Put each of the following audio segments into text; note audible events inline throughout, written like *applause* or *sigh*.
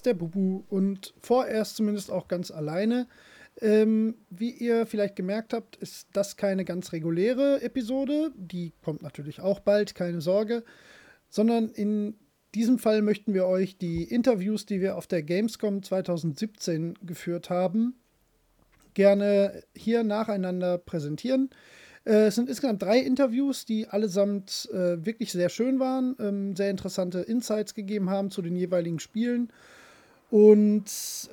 Ist der Bubu und vorerst zumindest auch ganz alleine. Ähm, wie ihr vielleicht gemerkt habt, ist das keine ganz reguläre Episode. Die kommt natürlich auch bald, keine Sorge. Sondern in diesem Fall möchten wir euch die Interviews, die wir auf der Gamescom 2017 geführt haben, gerne hier nacheinander präsentieren. Äh, es sind insgesamt drei Interviews, die allesamt äh, wirklich sehr schön waren, ähm, sehr interessante Insights gegeben haben zu den jeweiligen Spielen und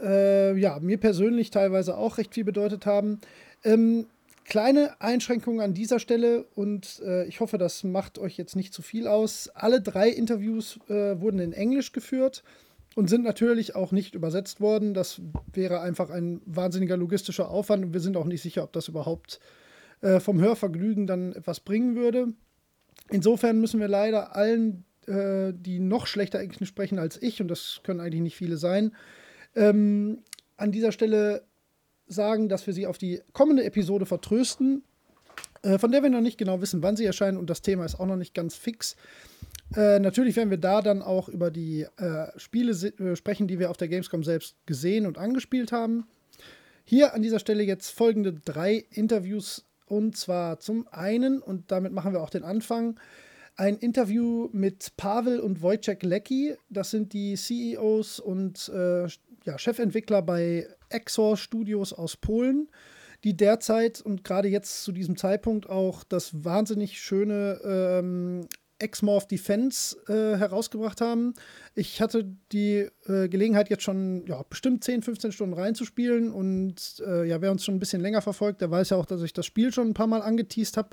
äh, ja, mir persönlich teilweise auch recht viel bedeutet haben. Ähm, kleine Einschränkungen an dieser Stelle und äh, ich hoffe, das macht euch jetzt nicht zu viel aus. Alle drei Interviews äh, wurden in Englisch geführt und sind natürlich auch nicht übersetzt worden. Das wäre einfach ein wahnsinniger logistischer Aufwand und wir sind auch nicht sicher, ob das überhaupt äh, vom Hörvergnügen dann etwas bringen würde. Insofern müssen wir leider allen äh, die noch schlechter Englisch sprechen als ich, und das können eigentlich nicht viele sein, ähm, an dieser Stelle sagen, dass wir sie auf die kommende Episode vertrösten, äh, von der wir noch nicht genau wissen, wann sie erscheinen und das Thema ist auch noch nicht ganz fix. Äh, natürlich werden wir da dann auch über die äh, Spiele äh, sprechen, die wir auf der Gamescom selbst gesehen und angespielt haben. Hier an dieser Stelle jetzt folgende drei Interviews und zwar zum einen, und damit machen wir auch den Anfang, ein Interview mit Pavel und Wojciech Lecki. Das sind die CEOs und äh, ja, Chefentwickler bei Exor Studios aus Polen, die derzeit und gerade jetzt zu diesem Zeitpunkt auch das wahnsinnig schöne ähm, Exmorph Defense äh, herausgebracht haben. Ich hatte die äh, Gelegenheit, jetzt schon ja, bestimmt 10, 15 Stunden reinzuspielen und äh, ja, wer uns schon ein bisschen länger verfolgt, der weiß ja auch, dass ich das Spiel schon ein paar Mal angeteased habe.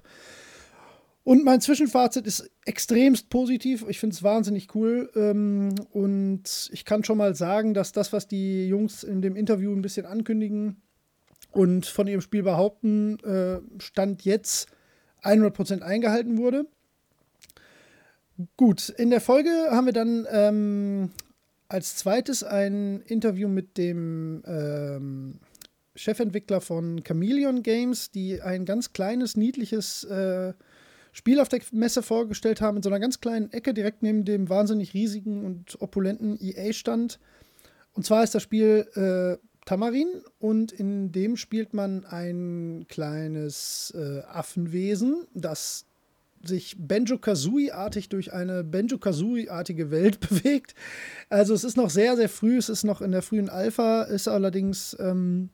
Und mein Zwischenfazit ist extremst positiv. Ich finde es wahnsinnig cool. Ähm, und ich kann schon mal sagen, dass das, was die Jungs in dem Interview ein bisschen ankündigen und von ihrem Spiel behaupten, äh, Stand jetzt 100% eingehalten wurde. Gut, in der Folge haben wir dann ähm, als zweites ein Interview mit dem ähm, Chefentwickler von Chameleon Games, die ein ganz kleines, niedliches äh, Spiel auf der Messe vorgestellt haben, in so einer ganz kleinen Ecke, direkt neben dem wahnsinnig riesigen und opulenten EA-Stand. Und zwar ist das Spiel äh, Tamarin und in dem spielt man ein kleines äh, Affenwesen, das sich Benjo-Kazooie-artig durch eine Benjo-Kazooie-artige Welt *laughs* bewegt. Also es ist noch sehr, sehr früh, es ist noch in der frühen Alpha, ist allerdings ähm,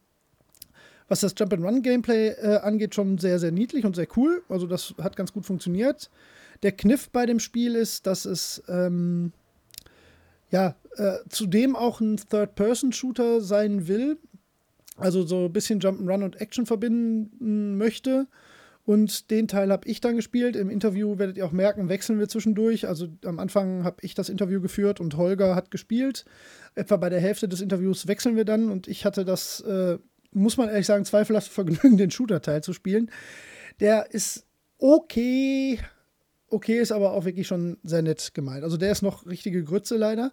was das Jump-and-Run-Gameplay äh, angeht, schon sehr, sehr niedlich und sehr cool. Also das hat ganz gut funktioniert. Der Kniff bei dem Spiel ist, dass es ähm, ja äh, zudem auch ein Third-Person-Shooter sein will. Also so ein bisschen Jump'n'Run und Action verbinden möchte. Und den Teil habe ich dann gespielt. Im Interview werdet ihr auch merken, wechseln wir zwischendurch. Also am Anfang habe ich das Interview geführt und Holger hat gespielt. Etwa bei der Hälfte des Interviews wechseln wir dann und ich hatte das äh, muss man ehrlich sagen, zweifelhaft Vergnügen, den Shooter-Teil zu spielen. Der ist okay. Okay ist aber auch wirklich schon sehr nett gemeint. Also der ist noch richtige Grütze leider.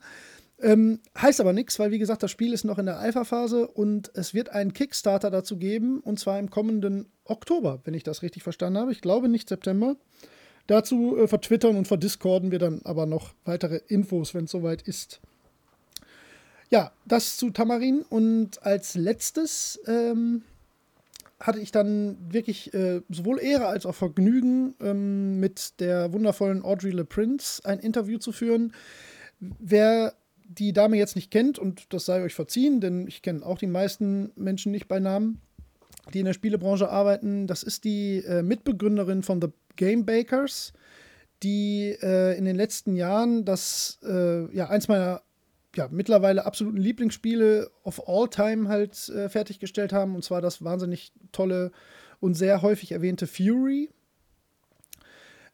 Ähm, heißt aber nichts, weil wie gesagt, das Spiel ist noch in der Alpha-Phase und es wird einen Kickstarter dazu geben und zwar im kommenden Oktober, wenn ich das richtig verstanden habe. Ich glaube nicht September. Dazu äh, vertwittern und verdiscorden wir dann aber noch weitere Infos, wenn es soweit ist. Ja, das zu Tamarin. Und als letztes ähm, hatte ich dann wirklich äh, sowohl Ehre als auch Vergnügen, ähm, mit der wundervollen Audrey Le Prince ein Interview zu führen. Wer die Dame jetzt nicht kennt, und das sei euch verziehen, denn ich kenne auch die meisten Menschen nicht bei Namen, die in der Spielebranche arbeiten, das ist die äh, Mitbegründerin von The Game Bakers, die äh, in den letzten Jahren das, äh, ja, eins meiner ja, mittlerweile absoluten Lieblingsspiele of all time halt äh, fertiggestellt haben. Und zwar das wahnsinnig tolle und sehr häufig erwähnte Fury.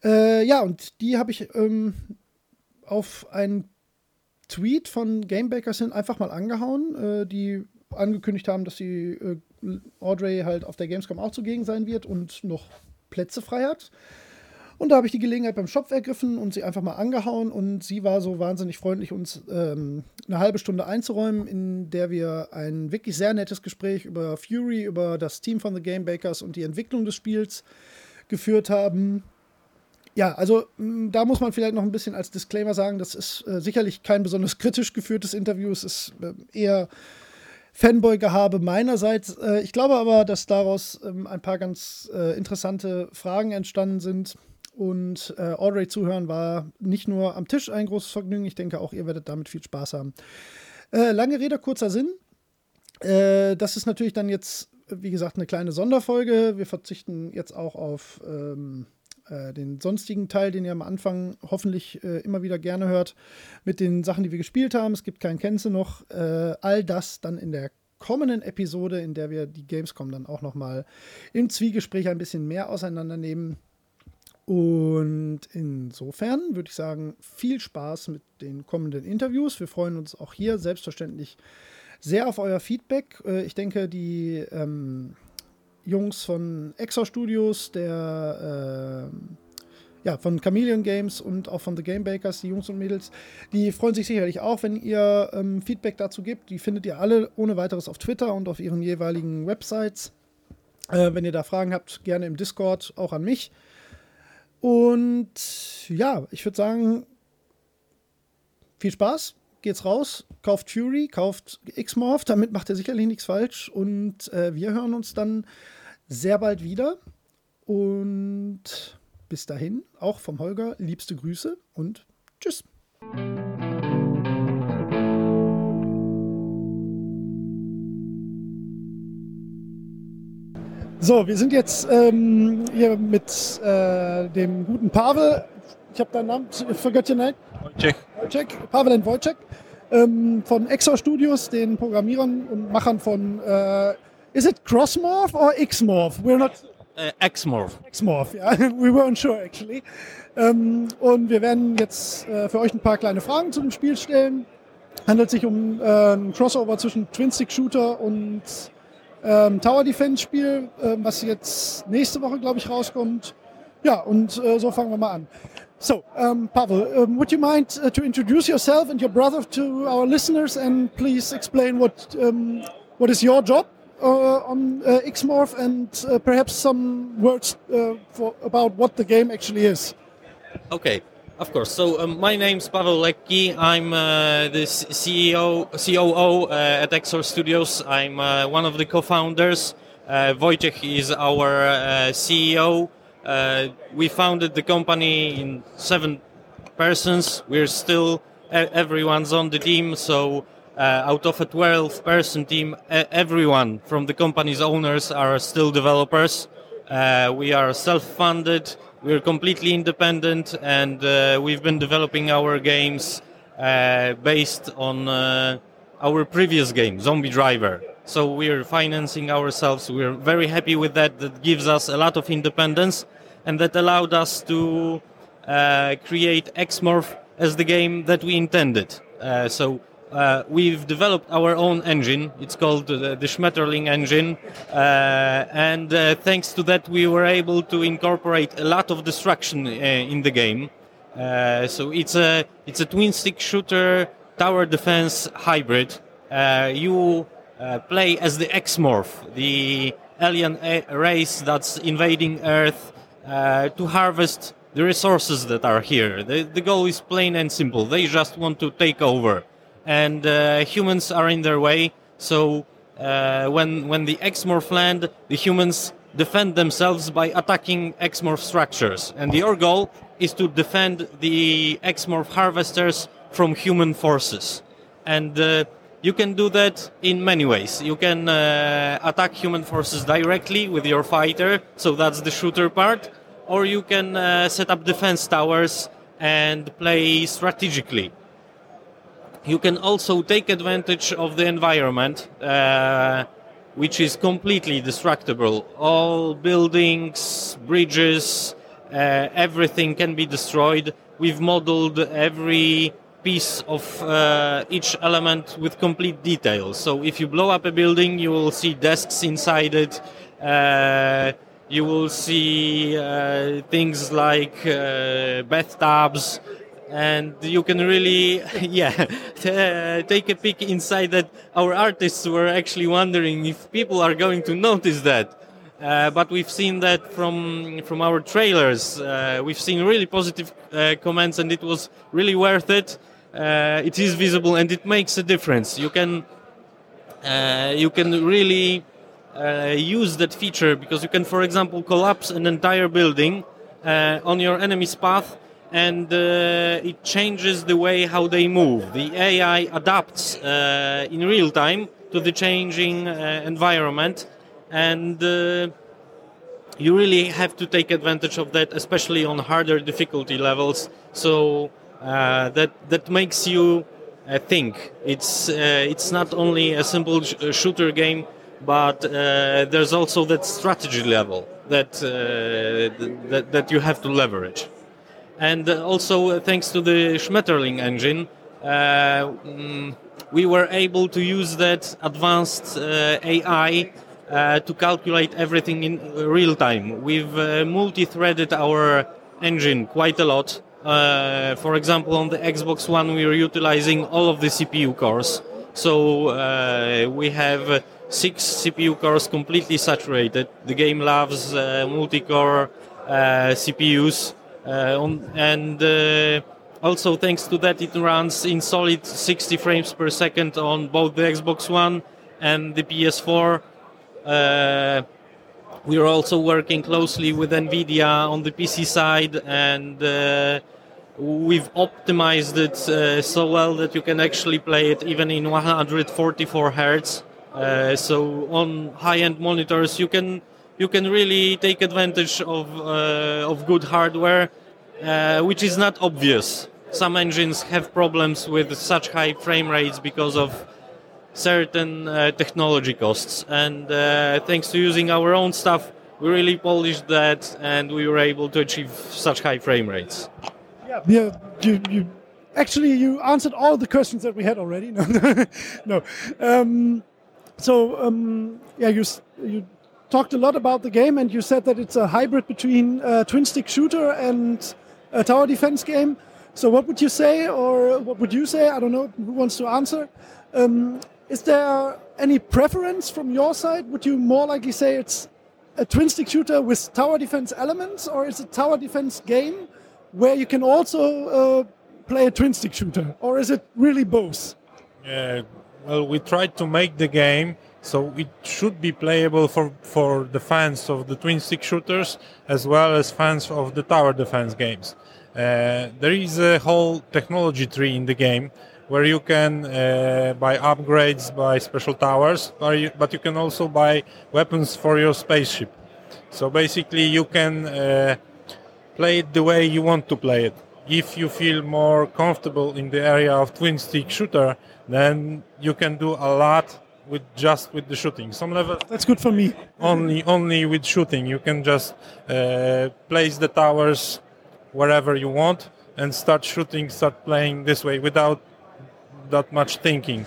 Äh, ja, und die habe ich ähm, auf einen Tweet von Gamebakers hin einfach mal angehauen, äh, die angekündigt haben, dass die äh, Audrey halt auf der Gamescom auch zugegen sein wird und noch Plätze frei hat. Und da habe ich die Gelegenheit beim Shop ergriffen und sie einfach mal angehauen. Und sie war so wahnsinnig freundlich, uns ähm, eine halbe Stunde einzuräumen, in der wir ein wirklich sehr nettes Gespräch über Fury, über das Team von The Game Bakers und die Entwicklung des Spiels geführt haben. ja, also da muss man vielleicht noch ein bisschen als Disclaimer sagen, das ist äh, sicherlich kein besonders *laughs* kritisch geführtes Interview. Es ist äh, eher Fanboy-Gehabe meinerseits. Äh, ich glaube aber, dass daraus ähm, ein paar ganz äh, interessante Fragen entstanden sind. Und äh, Audrey zuhören war nicht nur am Tisch ein großes Vergnügen. Ich denke auch, ihr werdet damit viel Spaß haben. Äh, lange Rede, kurzer Sinn. Äh, das ist natürlich dann jetzt, wie gesagt, eine kleine Sonderfolge. Wir verzichten jetzt auch auf ähm, äh, den sonstigen Teil, den ihr am Anfang hoffentlich äh, immer wieder gerne hört, mit den Sachen, die wir gespielt haben. Es gibt kein Kenze noch. Äh, all das dann in der kommenden Episode, in der wir die Gamescom dann auch noch mal im Zwiegespräch ein bisschen mehr auseinandernehmen. Und insofern würde ich sagen, viel Spaß mit den kommenden Interviews. Wir freuen uns auch hier selbstverständlich sehr auf euer Feedback. Äh, ich denke, die ähm, Jungs von Exo Studios, der äh, ja, von Chameleon Games und auch von The Game Bakers, die Jungs und Mädels, die freuen sich sicherlich auch, wenn ihr ähm, Feedback dazu gibt. Die findet ihr alle ohne weiteres auf Twitter und auf ihren jeweiligen Websites. Äh, wenn ihr da Fragen habt, gerne im Discord, auch an mich. Und ja, ich würde sagen, viel Spaß, geht's raus, kauft Fury, kauft X-Morph, damit macht ihr sicherlich nichts falsch. Und äh, wir hören uns dann sehr bald wieder. Und bis dahin, auch vom Holger, liebste Grüße und tschüss. So, wir sind jetzt ähm, hier mit äh, dem guten Pavel. Ich habe deinen Namen, your name. Wojciech. Wojciech, Pavel und Wojciech ähm, von Exo Studios, den Programmierern und Machern von äh, Is it Crossmorph or Xmorph? We're not. Uh, Xmorph. Xmorph, ja. *laughs* We weren't sure actually. Ähm, und wir werden jetzt äh, für euch ein paar kleine Fragen zu dem Spiel stellen. Handelt sich um äh, ein Crossover zwischen Twin-Stick-Shooter und ähm, Tower Defense-Spiel, äh, was jetzt nächste Woche, glaube ich, rauskommt. Ja, und äh, so fangen wir mal an. So, um, Pavel, um, would you mind uh, to introduce yourself and your brother to our listeners and please explain what um, what is your job uh, on uh, Xmorph and uh, perhaps some words for, about what the game actually is. Okay, of course. So um, my name's Pavel Lekki. I'm uh, the CEO, COO uh, at Exor Studios. I'm uh, one of the co-founders. Wojciech is our CEO. we founded the company in seven persons. We're still everyone's on the team, so uh, out of a 12 person team, everyone from the company's owners are still developers. Uh, we are self funded, we're completely independent, and uh, we've been developing our games uh, based on uh, our previous game, Zombie Driver. So we're financing ourselves. We're very happy with that. That gives us a lot of independence, and that allowed us to create Xmorph as the game that we intended. so uh, we've developed our own engine. It's called uh, the Schmetterling engine, uh, and uh, thanks to that, we were able to incorporate a lot of destruction uh, in the game. Uh, so it's a it's a twin stick shooter tower defense hybrid. you play as the Xmorph, the alien race that's invading Earth to harvest the resources that are here. The, the goal is plain and simple. They just want to take over and uh, humans are in their way. So uh, when when the Xmorph land, the humans defend themselves by attacking Xmorph structures, and your goal is to defend the Xmorph harvesters from human forces. And uh, you can do that in many ways. You can uh, attack human forces directly with your fighter, so that's the shooter part, or you can uh, set up defense towers and play strategically you can also take advantage of the environment, uh, which is completely destructible. All buildings, bridges, uh, everything can be destroyed. We've modeled every piece of uh, each element with complete detail. So if you blow up a building, you will see desks inside it. Uh, you will see uh, things like uh, bathtubs, and you can really *laughs* yeah *laughs* take a peek inside that our artists were actually wondering if people are going to notice that Uh, but we've seen that from from our trailers. Uh, we've seen really positive uh, comments, and it was really worth it. Uh, it is visible, and it makes a difference. You can uh, you can really uh, use that feature because you can, for example, collapse an entire building on your enemy's path, and it changes the way how they move. The AI adapts in real time to the changing environment and uh, you really have to take advantage of that, especially on harder difficulty levels. So uh, that that makes you uh, think. It's uh, it's not only a simple sh- uh, shooter game, but uh, there's also that strategy level that that that you have to leverage. And also thanks to the Schmetterling engine. Mm, we were able to use that advanced AI uh, to calculate everything in real time. We've uh, multi-threaded our engine quite a lot. Uh, for example, on the Xbox One, we are utilizing all of the CPU cores. So uh, we have six CPU cores completely saturated. The game loves uh, multi-core CPUs, on, and also thanks to that, it runs in solid 60 frames per second on both the Xbox One and the PS4 uh, we are also working closely with NVIDIA on the PC side, and uh, we've optimized it uh, so well that you can actually play it even in 144 hertz. Uh, so on high-end monitors, you can you can really take advantage of uh, of good hardware, uh, which is not obvious. Some engines have problems with such high frame rates because of certain uh, technology costs. And uh, thanks to using our own stuff, we really polished that and we were able to achieve such high frame rates. Yeah, yeah you, you actually you answered all the questions that we had already. *laughs* No, no. Um, so um, yeah, you you talked a lot about the game, and you said that it's a hybrid between a twin stick shooter and a tower defense game. So what would you say, or what would you say? I don't know who wants to answer. Um, is there any preference from your side? Would you more likely say it's a twin stick shooter with tower defense elements, or is it tower defense game where you can also uh, play a twin stick shooter, or is it really both? Uh, well, we tried to make the game so it should be playable for, for the fans of the twin stick shooters as well as fans of the tower defense games. Uh, there is a whole technology tree in the game where you can uh, buy upgrades, buy special towers, but you can also buy weapons for your spaceship. So basically, you can uh, play it the way you want to play it. If you feel more comfortable in the area of twin stick shooter, then you can do a lot with just with the shooting. Some level that's good for me. Only only with shooting, you can just uh, place the towers wherever you want and start shooting, start playing this way without that much thinking.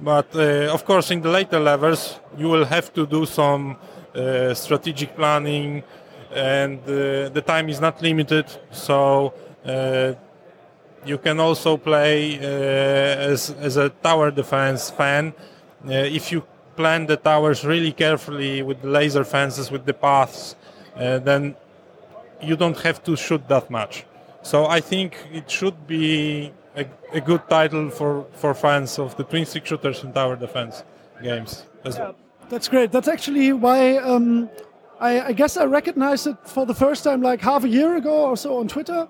But uh, of course, in the later levels, you will have to do some uh, strategic planning, and uh, the time is not limited. So uh, you can also play uh, as, as a tower defense fan if you plan the towers really carefully with the laser fences, with the paths. then you don't have to shoot that much. So I think it should be a, a, good title for, for fans of the twin stick shooters and tower defense games as yeah. That's great. That's actually why um, I, I, guess I recognized it for the first time like half a year ago or so on Twitter,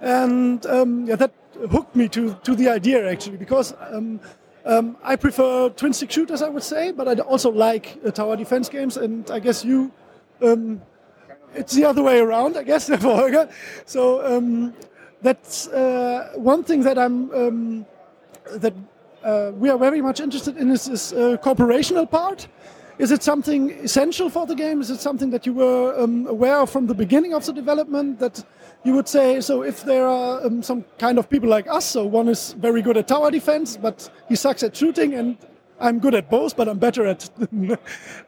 and um, yeah, that hooked me to to the idea actually because. Um, um I prefer twin stick shooters, I would say, but I also like uh, tower defense games, and I guess you um, it's the other way around, I guess, *laughs* Holger. So um, that's uh, one thing that I'm um, that uh, we are very much interested in is this uh, corporational part. Is it something essential for the game? Is it something that you were um, aware of from the beginning of the development that you would say? So if there are um, some kind of people like us, so one is very good at tower defense, but he sucks at shooting, and I'm good at both, but I'm better at *laughs*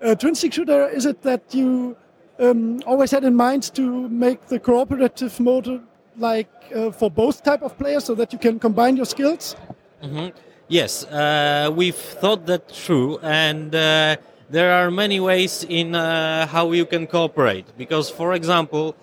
uh, twin stick shooter. Is it that you um, always had in mind to make the cooperative mode like uh, for both type of players so that you can combine your skills? Mm -hmm. Yes, uh, we've thought that through, and uh, there are many ways in uh, how you can cooperate. Because, for example,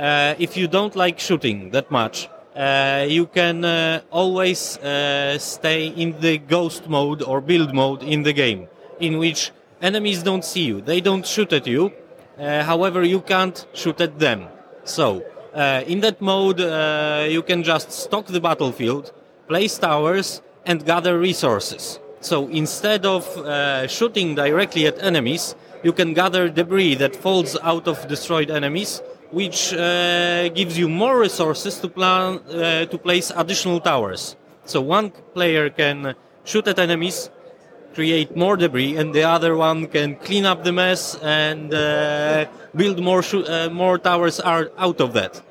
uh, if you don't like shooting that much, uh, you can uh, always uh, stay in the ghost mode or build mode in the game, in which enemies don't see you, they don't shoot at you. Uh, however, you can't shoot at them. So, in that mode, you can just stock the battlefield, place towers, and gather resources. So instead of shooting directly at enemies, you can gather debris that falls out of destroyed enemies, which uh, gives you more resources to plan uh, to place additional towers. So one player can shoot at enemies, create more debris, and the other one can clean up the mess and uh, build more more towers out of that.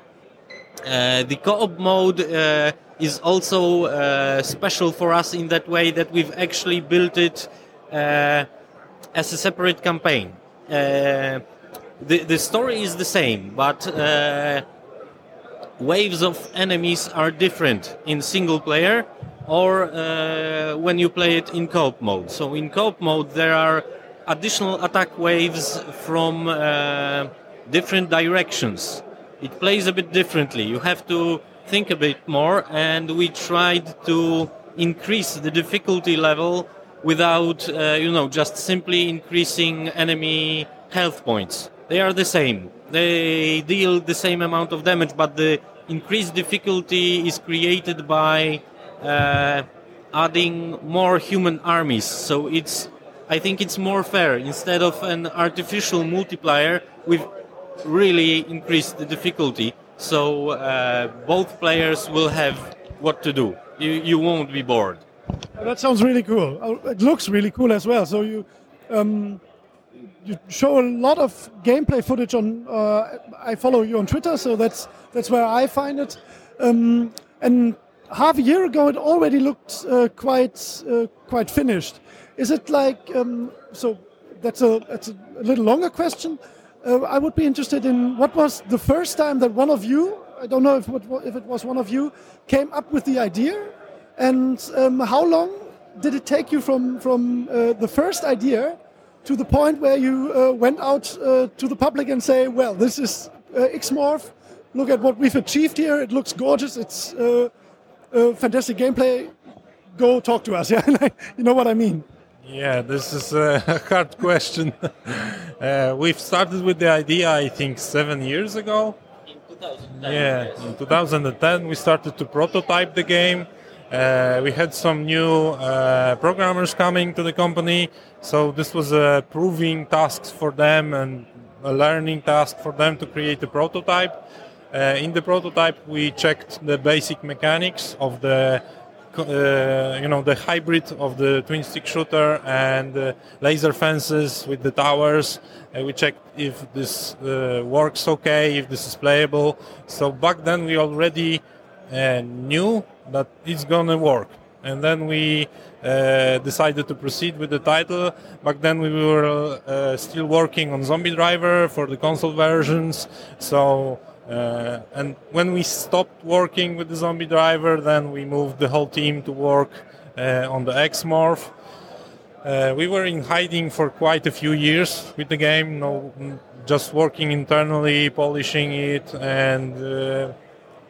The co-op mode is also uh, special for us in that way that we've actually built it uh, as a separate campaign. Uh, the, the story is the same, but uh, waves of enemies are different in single player or uh, when you play it in co-op mode. So in co-op mode there are additional attack waves from uh, different directions. It plays a bit differently. You have to think a bit more, and we tried to increase the difficulty level without, uh, you know, just simply increasing enemy health points. They are the same. They deal the same amount of damage, but the increased difficulty is created by uh, adding more human armies. So it's, I think it's more fair. Instead of an artificial multiplier, we've really increased the difficulty so uh, both players will have what to do. You, you won't be bored. That sounds really cool. Oh, it looks really cool as well. So you um, you show a lot of gameplay footage on. Uh, I follow you on Twitter, so that's that's where I find it. Um, and half a year ago, it already looked uh, quite uh, quite finished. Is it like um, so? That's a that's a little longer question uh, I would be interested in what was the first time that one of you, I don't know if, if it was one of you, came up with the idea, and um, how long did it take you from from uh, the first idea to the point where you uh, went out uh, to the public and say, well, this is uh, Xmorph. Look at what we've achieved here. It looks gorgeous. It's uh, fantastic gameplay. Go talk to us. *laughs* Yeah, you know what I mean. Yeah, this is a *laughs* hard question. *laughs* uh, we've started with the idea, I think, seven years ago. In 2010. Yeah, in 2010 we started to prototype the game. Uh, we had some new uh, programmers coming to the company, so this was a proving task for them and a learning task for them to create a prototype. Uh, in the prototype, we checked the basic mechanics of the uh, you know the hybrid of the twin stick shooter and laser fences with the towers. Uh, we checked if this uh, works okay, if this is playable. So back then we already knew that it's gonna work, and then we uh, decided to proceed with the title. Back then we were still working on Zombie Driver for the console versions, so. Uh, and when we stopped working with the zombie driver, then we moved the whole team to work uh, on the Xmorph. Uh, we were in hiding for quite a few years with the game, no, just working internally, polishing it, and uh,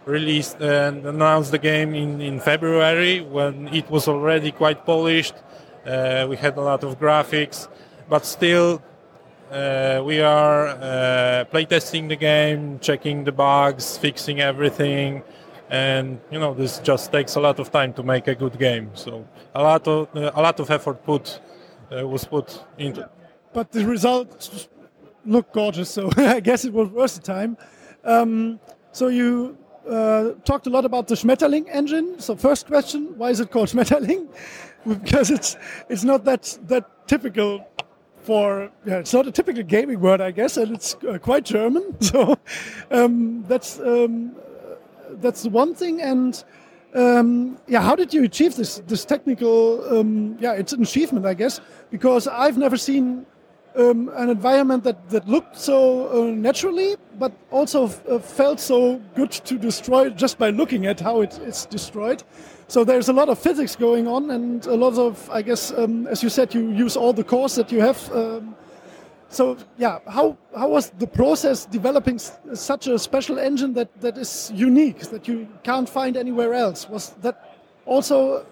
released and announced the game in, in February when it was already quite polished. Uh, we had a lot of graphics, but still uh, we are uh, playtesting the game, checking the bugs, fixing everything, and you know this just takes a lot of time to make a good game. So a lot of uh, a lot of effort put uh, was put into. But the results look gorgeous, so *laughs* I guess it was worth the time. Um, so you uh, talked a lot about the Schmetterling engine. So first question, why is it called *laughs* Schmetterling? because it's it's not that that typical for yeah, it's not a typical gaming word, I guess, and it's uh, quite German. *laughs* So um, that's um, that's one thing. And um, yeah, how did you achieve this this technical? Um, yeah, it's an achievement, I guess, because I've never seen um, an environment that, that looked so uh, naturally, but also uh, felt so good to destroy just by looking at how it, it's destroyed. So there's a lot of physics going on, and a lot of, I guess, um, as you said, you use all the cores that you have. Um, so yeah, how how was the process developing such a special engine that that is unique that you can't find anywhere else? Was that also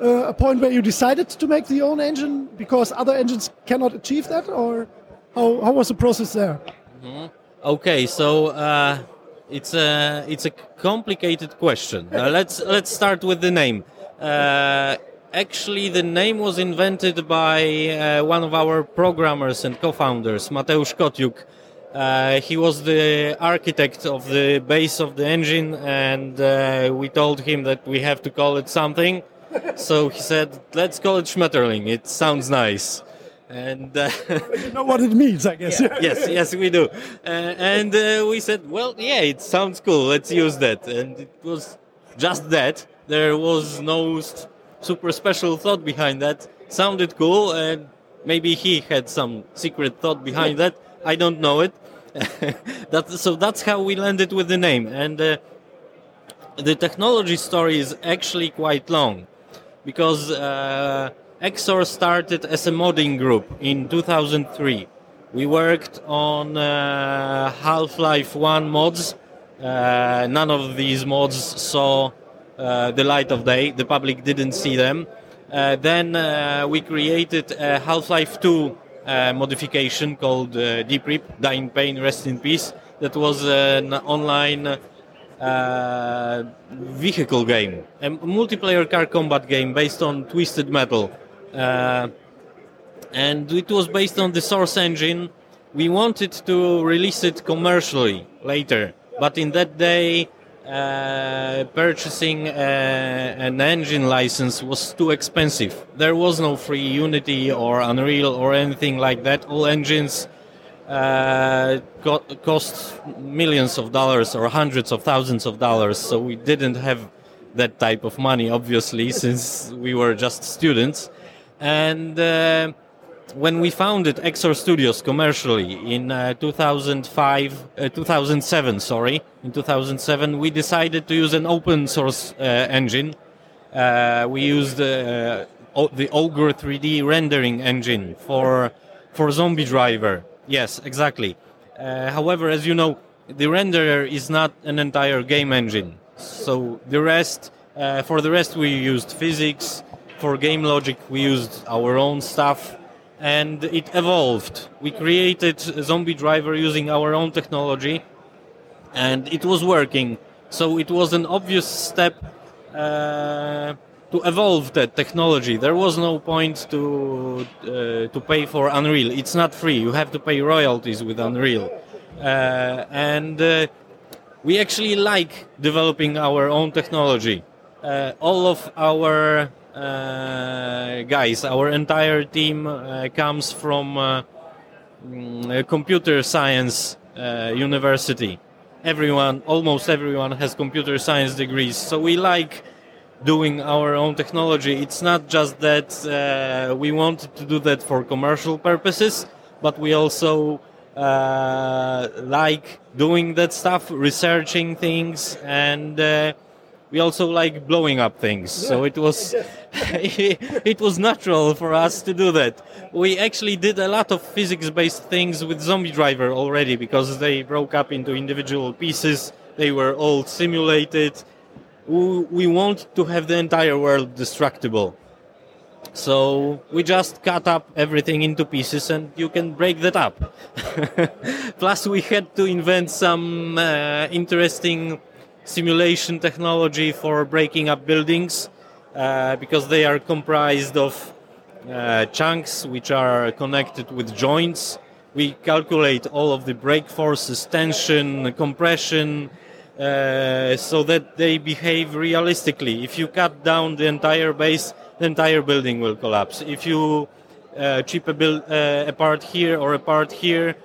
uh, a point where you decided to make the own engine because other engines cannot achieve that, or how, how was the process there? Mm -hmm. Okay, so uh, it's a it's a complicated question. *laughs* Uh, let's let's start with the name. Uh, actually, the name was invented by uh, one of our programmers and co-founders, Mateusz Kotiuk. Uh, he was the architect of the base of the engine, and we told him that we have to call it something so he said, "Let's call it Schmetterling. It sounds nice." And uh, you know what it means, I guess. Yeah, *laughs* yes, yes, we do. Uh, and uh, we said, "Well, yeah, it sounds cool. Let's use that." And it was just that. There was no super special thought behind that. Sounded cool, and maybe he had some secret thought behind that. I don't know it. *laughs* that, so that's how we landed with the name. And uh, the technology story is actually quite long because uh, Exor started as a modding group in 2003. We worked on uh, Half-Life 1 mods. Uh, none of these mods saw uh, the light of day. The public didn't see them. Uh, then uh, we created a Half-Life 2 modification called Deep Rip, Dying Pain, Rest in Peace. That was an online uh, vehicle game, a multiplayer car combat game based on Twisted Metal. Uh, and it was based on the Source engine. We wanted to release it commercially later, but in that day, uh, purchasing uh, an engine license was too expensive. There was no free Unity or Unreal or anything like that. All engines uh, cost millions of dollars or hundreds of thousands of dollars. So we didn't have that type of money, obviously, *laughs* since we were just students. And uh, when we founded Exor Studios commercially in uh, 2005, uh, 2007, sorry, in 2007, we decided to use an open source uh, engine. Uh, we used the Ogre 3D rendering engine for for Zombie Driver Yes, exactly. Uh, however, as you know, the renderer is not an entire game engine. So the rest, uh, for the rest, we used physics. For game logic, we used our own stuff, and it evolved. We created Zombie Driver using our own technology, and it was working. So it was an obvious step. Uh, to evolve that technology. There was no point to uh, to pay for Unreal. It's not free. You have to pay royalties with Unreal, uh, and uh, we actually like developing our own technology. Uh, all of our uh, guys, our entire team uh, comes from mm, computer science university. Everyone, almost everyone, has computer science degrees. So we like doing our own technology. It's not just that uh, we wanted to do that for commercial purposes, but we also uh, like doing that stuff, researching things, and uh, we also like blowing up things. Yeah. So it was *laughs* it was natural for us to do that. We actually did a lot of physics-based things with Zombie Driver already because they broke up into individual pieces. They were all simulated we want to have the entire world destructible. So we just cut up everything into pieces and you can break that up. *laughs* Plus, we had to invent some uh, interesting simulation technology for breaking up buildings uh, because they are comprised of uh, chunks which are connected with joints. We calculate all of the break forces, tension, compression, uh, so that they behave realistically. If you cut down the entire base, the entire building will collapse. If you uh, chip a, build, uh, a part here or a part here,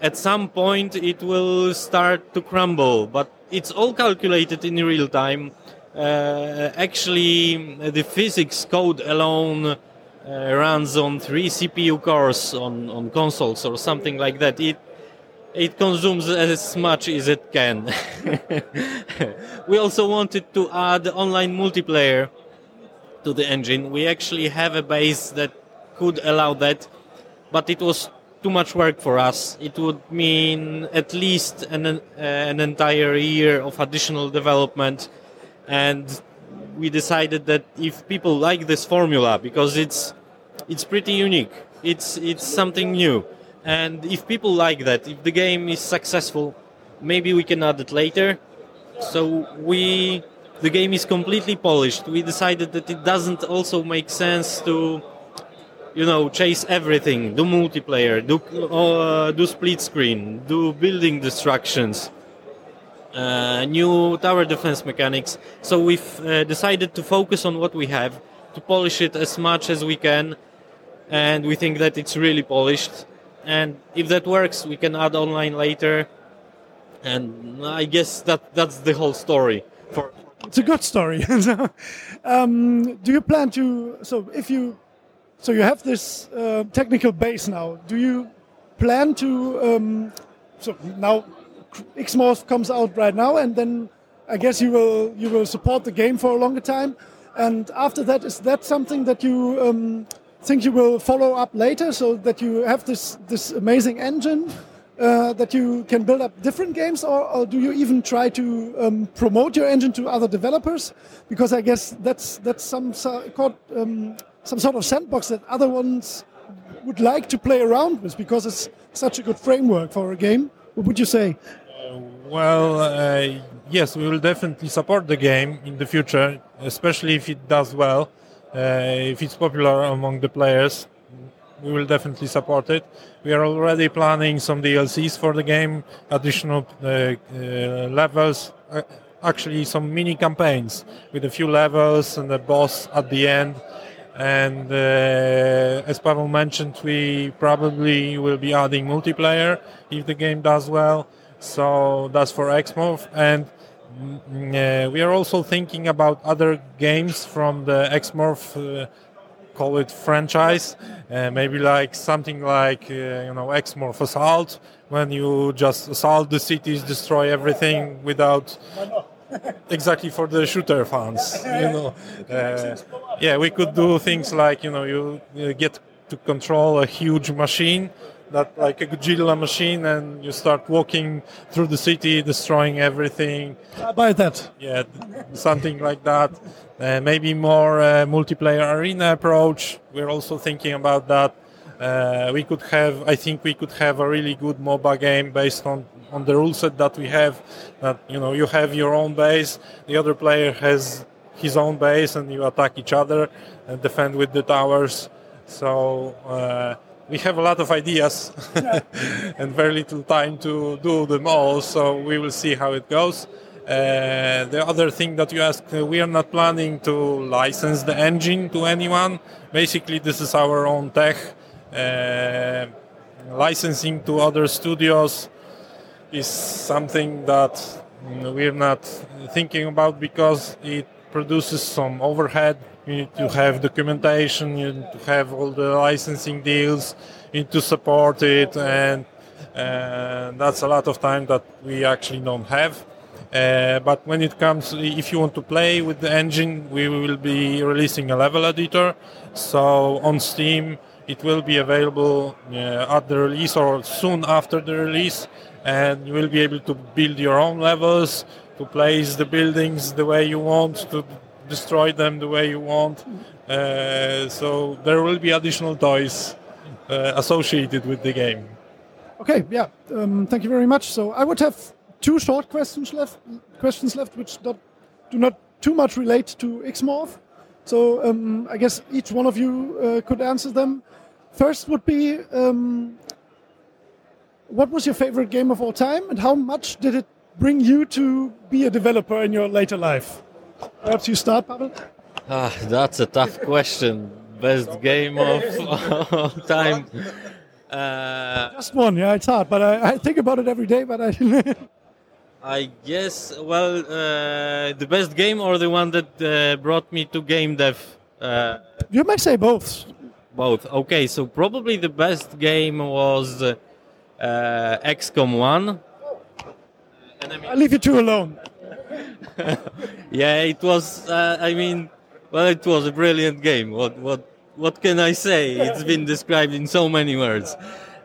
at some point it will start to crumble. But it's all calculated in real time. Uh, actually, the physics code alone uh, runs on three CPU cores on, on consoles or something like that. It it consumes as much as it can. *laughs* we also wanted to add online multiplayer to the engine. We actually have a base that could allow that, but it was too much work for us. It would mean at least an, an entire year of additional development. And we decided that if people like this formula, because it's, it's pretty unique, it's, it's something new. And if people like that, if the game is successful, maybe we can add it later. So we, the game is completely polished. We decided that it doesn't also make sense to you know, chase everything, do multiplayer, do uh, do split screen, do building destructions, uh, new tower defense mechanics. So we've uh, decided to focus on what we have, to polish it as much as we can, and we think that it's really polished. And if that works, we can add online later. And I guess that that's the whole story. For it's a good story. *laughs* um, do you plan to? So if you so you have this uh, technical base now. Do you plan to? Um, so now Xmorph comes out right now, and then I guess you will you will support the game for a longer time. And after that, is that something that you um, think you will follow up later, so that you have this this amazing engine uh, that you can build up different games, or, or do you even try to um, promote your engine to other developers? Because I guess that's that's some sort um, some sort of sandbox that other ones would like to play around with because it's such a good framework for a game. What would you say? Uh, well, uh, yes, we will definitely support the game in the future, especially if it does well, if it's popular among the players. We will definitely support it. We are already planning some DLCs for the game, additional uh, uh, levels, uh, actually some mini campaigns with a few levels and a boss at the end and uh, as Pavel mentioned, we probably will be adding multiplayer if the game does well. So that's for Xmorph. And uh, we are also thinking about other games from the Xmorph, uh, call it franchise. Uh, maybe like something like, uh, you know, Xmorph Assault, when you just assault the cities, destroy everything without exactly for the shooter fans. You know, uh, yeah, we could do things like you know you, you, get to control a huge machine, that like a Godzilla machine, and you start walking through the city, destroying everything. I buy that. Yeah, something like that. Uh, maybe more uh, multiplayer arena approach. We're also thinking about that. Uh, we could have, I think, we could have a really good MOBA game based on on the rule set that we have that you know you have your own base the other player has his own base and you attack each other and defend with the towers so uh, we have a lot of ideas *laughs* and very little time to do them all so we will see how it goes uh, the other thing that you asked, uh, we are not planning to license the engine to anyone. Basically, this is our own tech. Uh, licensing to other studios is something that we're not thinking about because it produces some overhead. You need to have documentation, you need to have all the licensing deals, you need to support it, and uh, that's a lot of time that we actually don't have. Uh, but when it comes, if you want to play with the engine, we will be releasing a level editor. So on Steam, it will be available uh, at the release or soon after the release and you will be able to build your own levels, to place the buildings the way you want, to destroy them the way you want. Uh, so there will be additional toys uh, associated with the game. Okay, yeah, um, thank you very much. So I would have two short questions left, questions left, which do not too much relate to Xmorph. So um, I guess each one of you uh, could answer them. First would be um, what was your favorite game of all time, and how much did it bring you to be a developer in your later life? Perhaps you start, Pavel. Ah, that's a tough question. Best game of all time. Uh, Just one, yeah, it's hard, but I, I think about it every day. But I. I guess, well, uh, the best game or the one that uh, brought me to game dev? Uh, you might say both. both. Okay, so probably the best game was uh, XCOM 1. I'll leave you two alone. *laughs* yeah, it was. Uh, I mean, well, it was a brilliant game. What what what can I say? It's been described in so many words.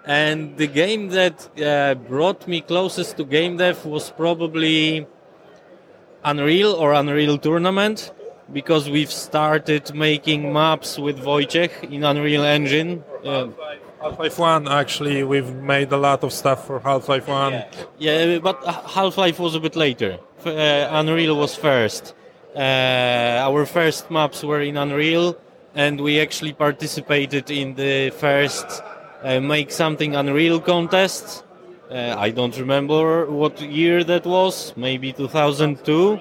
And the game that uh, brought me closest to game dev was probably Unreal or Unreal Tournament because we've started making maps with Wojciech in Unreal Engine. Uh, Half-Life 1, actually, we've made a lot of stuff for Half-Life 1. Yeah, yeah but Half-Life was a bit later. Uh, Unreal was first. Uh, our first maps were in Unreal, and we actually participated in the first uh, Make Something Unreal contest. Uh, I don't remember what year that was, maybe 2002,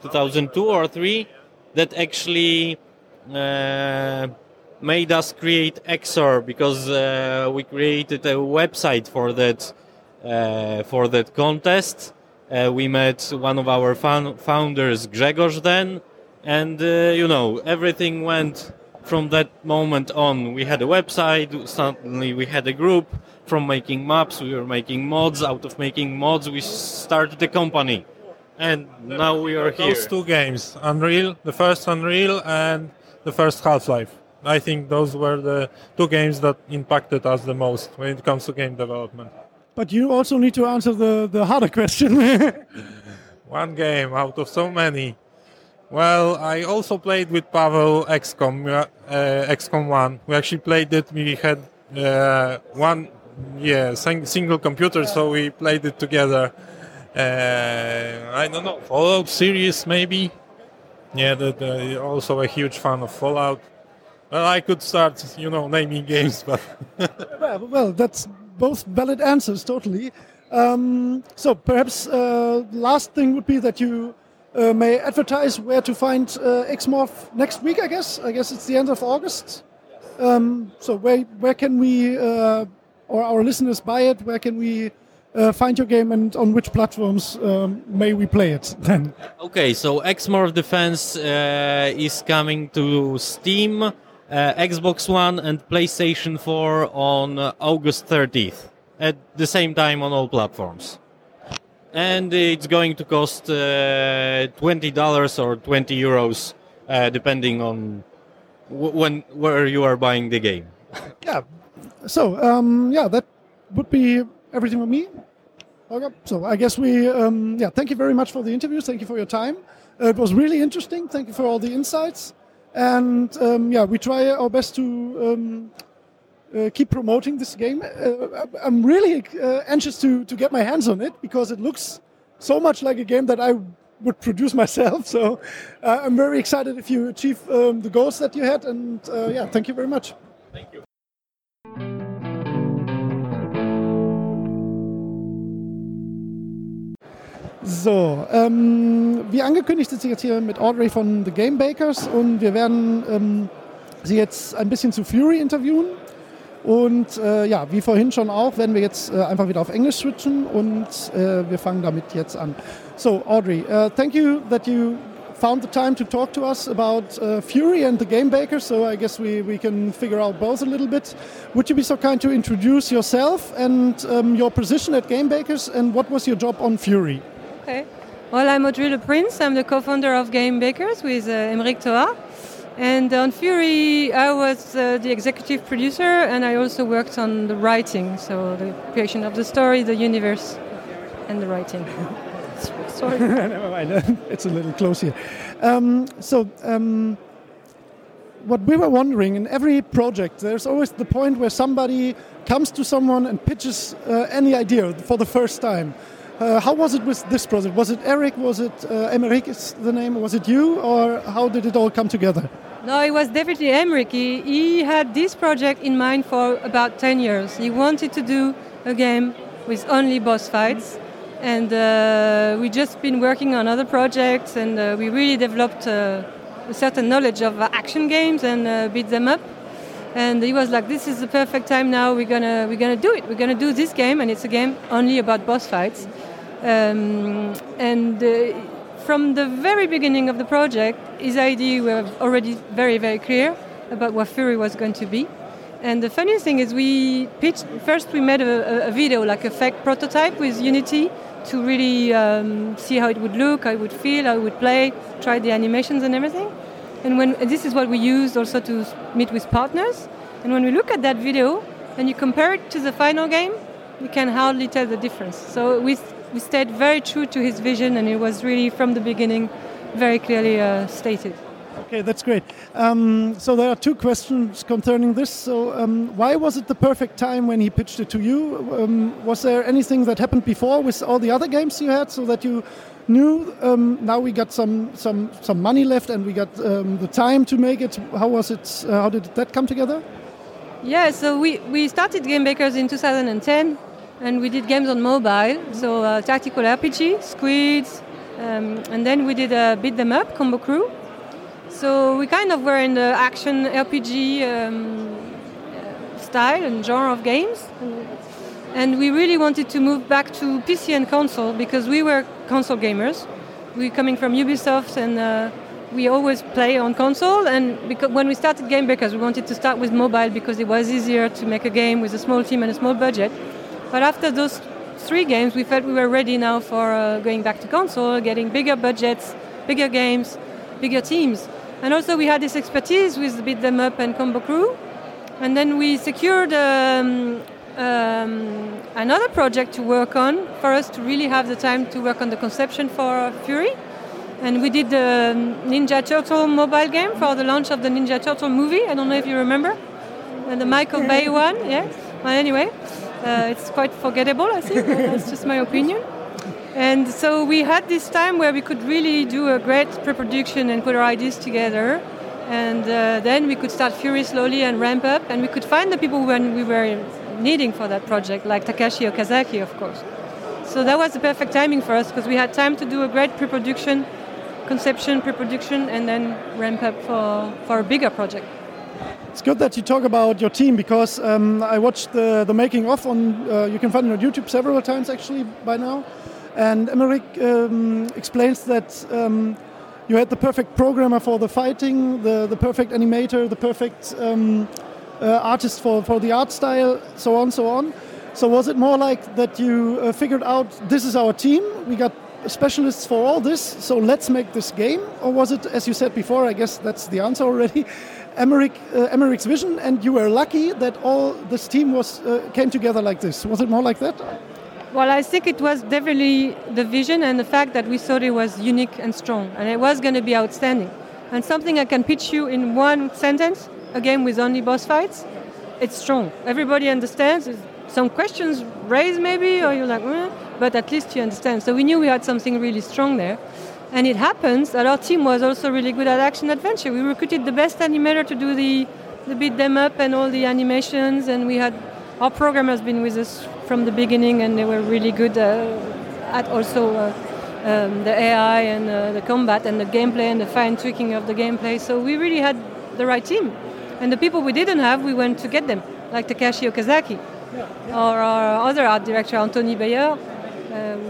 2002 or 3, that actually uh, made us create Exor because uh, we created a website for that uh, for that contest. Uh, we met one of our founders, Grzegorz, then, and uh, you know everything went from that moment on. We had a website. Suddenly, we had a group. From making maps, we were making mods. Out of making mods, we started a company, and now we are here. Those two games, Unreal, the first Unreal, and the first Half-Life. I think those were the two games that impacted us the most when it comes to game development. But you also need to answer the, the harder *laughs* question. *laughs* One game out of so many. Well, I also played with Pawel XCOM, uh, XCOM 1. We actually played it. We had uh, one, yeah, single computer, so we played it together. Uh, I don't know, Fallout series maybe. Yeah, the, the, also a huge fan of Fallout. Well, I could start, you know, naming games, *laughs* but well, well, that's both valid answers, totally. Um, so perhaps uh, last thing would be that you uh, may advertise where to find uh, X-Morph next week. I guess. I guess it's the end of August. Um, so where where can we uh, or our listeners buy it? Where can we uh, find your game and on which platforms um, may we play it *laughs* then? Okay, so X-Morph Defense uh, is coming to Steam uh, Xbox One and PlayStation 4 on uh, August 30th at the same time on all platforms. And it's going to cost uh, $20 or 20 euros uh, depending on when where you are buying the game. *laughs* yeah. So, um, yeah, that would be everything with me. Okay. So, I guess we, um, yeah, thank you very much for the interviews. Thank you for your time. Uh, it was really interesting. Thank you for all the insights and um, yeah, we try our best to um, uh, keep promoting this game. Uh, I'm really uh, anxious to to get my hands on it because it looks so much like a game that I would produce *laughs* myself. So uh, I'm very excited if you achieve um, the goals that you had, and uh, yeah, thank you very much. Thank you. So, ähm, wie angekündigt sitze ich jetzt hier mit Audrey von The Game Bakers und wir werden ähm, sie jetzt ein bisschen zu Fury interviewen. Und äh, ja, wie vorhin schon auch, werden wir jetzt äh, einfach wieder auf Englisch switchen und äh, wir fangen damit jetzt an. So, Audrey, uh, thank you that you found the time to talk to us about uh, Fury and the Game Bakers. So I guess we, we can figure out both a little bit. Would you be so kind to introduce yourself and um, your position at Game Bakers and what was your job on Fury? Okay. Well, I'm Audrey Le Prince. I'm the co-founder of Game Bakers with uh, Emeric Thoa. And on Furi, I was uh, the executive producer, and I also worked on the writing, so the creation of the story, the universe, and the writing. *laughs* Sorry. *laughs* Never mind. *laughs* it's a little close here. Um, so, um, what we were wondering in every project, there's always the point where somebody comes to someone and pitches uh, any idea for the first time. Uh, how was it with this project? Was it Eric? Was it uh, Emeric is the name? Was it you? Or how did it all come together? No, it was definitely Emeric. He, he had this project in mind for about 10 years. He wanted to do a game with only boss fights. And uh, we just been working on other projects and uh, we really developed uh, a certain knowledge of action games and uh, beat them up and he was like this is the perfect time now we're gonna we're gonna do it we're gonna do this game and it's a game only about boss fights um, and uh, from the very beginning of the project, his idea were already very, very clear about what Furi was going to be. And the funny thing is, we pitched first. We made a, a video, like a fake prototype with Unity, to really um, see how it would look, how it would feel, how it would play, try the animations and everything. And when and this is what we used also to meet with partners. And when we look at that video and you compare it to the final game, you can hardly tell the difference. So we we stayed very true to his vision, and it was really from the beginning very clearly uh, stated. Okay, that's great. Um, so there are two questions concerning this. So um, why was it the perfect time when he pitched it to you? Um, was there anything that happened before with all the other games you had, so that you knew um, now we got some some some money left and we got um, the time to make it? How was it? Uh, how did that come together? Yeah, so we, we started Game Bakers in 2010 and we did games on mobile, so uh, tactical RPG, Squids, um, and then we did uh, Beat Them Up, Combo Crew. So we kind of were in the action RPG um, style and genre of games. And we really wanted to move back to PC and console because we were console gamers. We coming from Ubisoft and uh, we always play on console. And because when we started Game Bakers, we wanted to start with mobile because it was easier to make a game with a small team and a small budget. But after those three games, we felt we were ready now for uh, going back to console, getting bigger budgets, bigger games, bigger teams. And also we had this expertise with Beat Them Up and Combo Crew. And then we secured um, um, another project to work on for us to really have the time to work on the conception for Furi. And we did the Ninja Turtle mobile game for the launch of the Ninja Turtle movie. I don't know if you remember. And the Michael Bay *laughs* one, yeah. Well, anyway, uh, it's quite forgettable, I think. *laughs* That's just my opinion. And so we had this time where we could really do a great pre-production and put our ideas together. And uh, then we could start Furi slowly and ramp up, and we could find the people when we were needing for that project, like Takashi Okazaki, of course. So that was the perfect timing for us because we had time to do a great pre-production, conception, pre-production, and then ramp up for, for a bigger project. It's good that you talk about your team because um, I watched the, the making of on, uh, you can find it on YouTube several times actually by now. And Emeric um, explains that um, you had the perfect programmer for the fighting, the, the perfect animator, the perfect um, uh, artist for, for the art style, so on, so on. So was it more like that you uh, figured out this is our team, we got specialists for all this, so let's make this game? Or was it, as you said before, I guess that's the answer already, Emeric, uh, Emeric's vision and you were lucky that all this team was uh, came together like this? Was it more like that? Well, I think it was definitely the vision and the fact that we thought it was unique and strong, and it was going to be outstanding. And something I can pitch you in one sentence, a game with only boss fights, it's strong. Everybody understands. Some questions raised maybe, or you're like, but at least you understand. So we knew we had something really strong there. And it happens that our team was also really good at action adventure. We recruited the best animator to do the, the beat them up and all the animations, and we had our programmer has been with us from the beginning, and they were really good uh, at also uh, um, the AI and uh, the combat and the gameplay and the fine tweaking of the gameplay. So we really had the right team. And the people we didn't have, we went to get them, like Takashi Okazaki yeah, yeah. or our other art director, Anthony Bayer, um,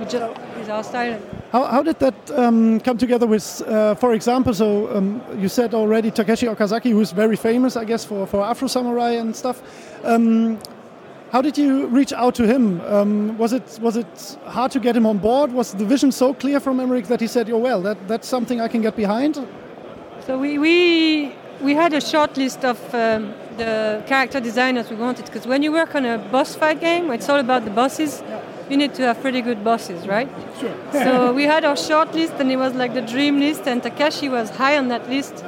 which is our style. How, how did that um, come together with, uh, for example, so um, you said already Takashi Okazaki, who's very famous, I guess, for, for Afro Samurai and stuff. Um, how did you reach out to him? Um, was it was it hard to get him on board? Was the vision so clear from Emeric that he said, "Oh well, that, that's something I can get behind"? So we we, we had a short list of um, the character designers we wanted because when you work on a boss fight game, it's all about the bosses. Yeah you need to have pretty good bosses, right? Sure. so *laughs* we had our short list, and it was like the dream list, and Takashi was high on that list.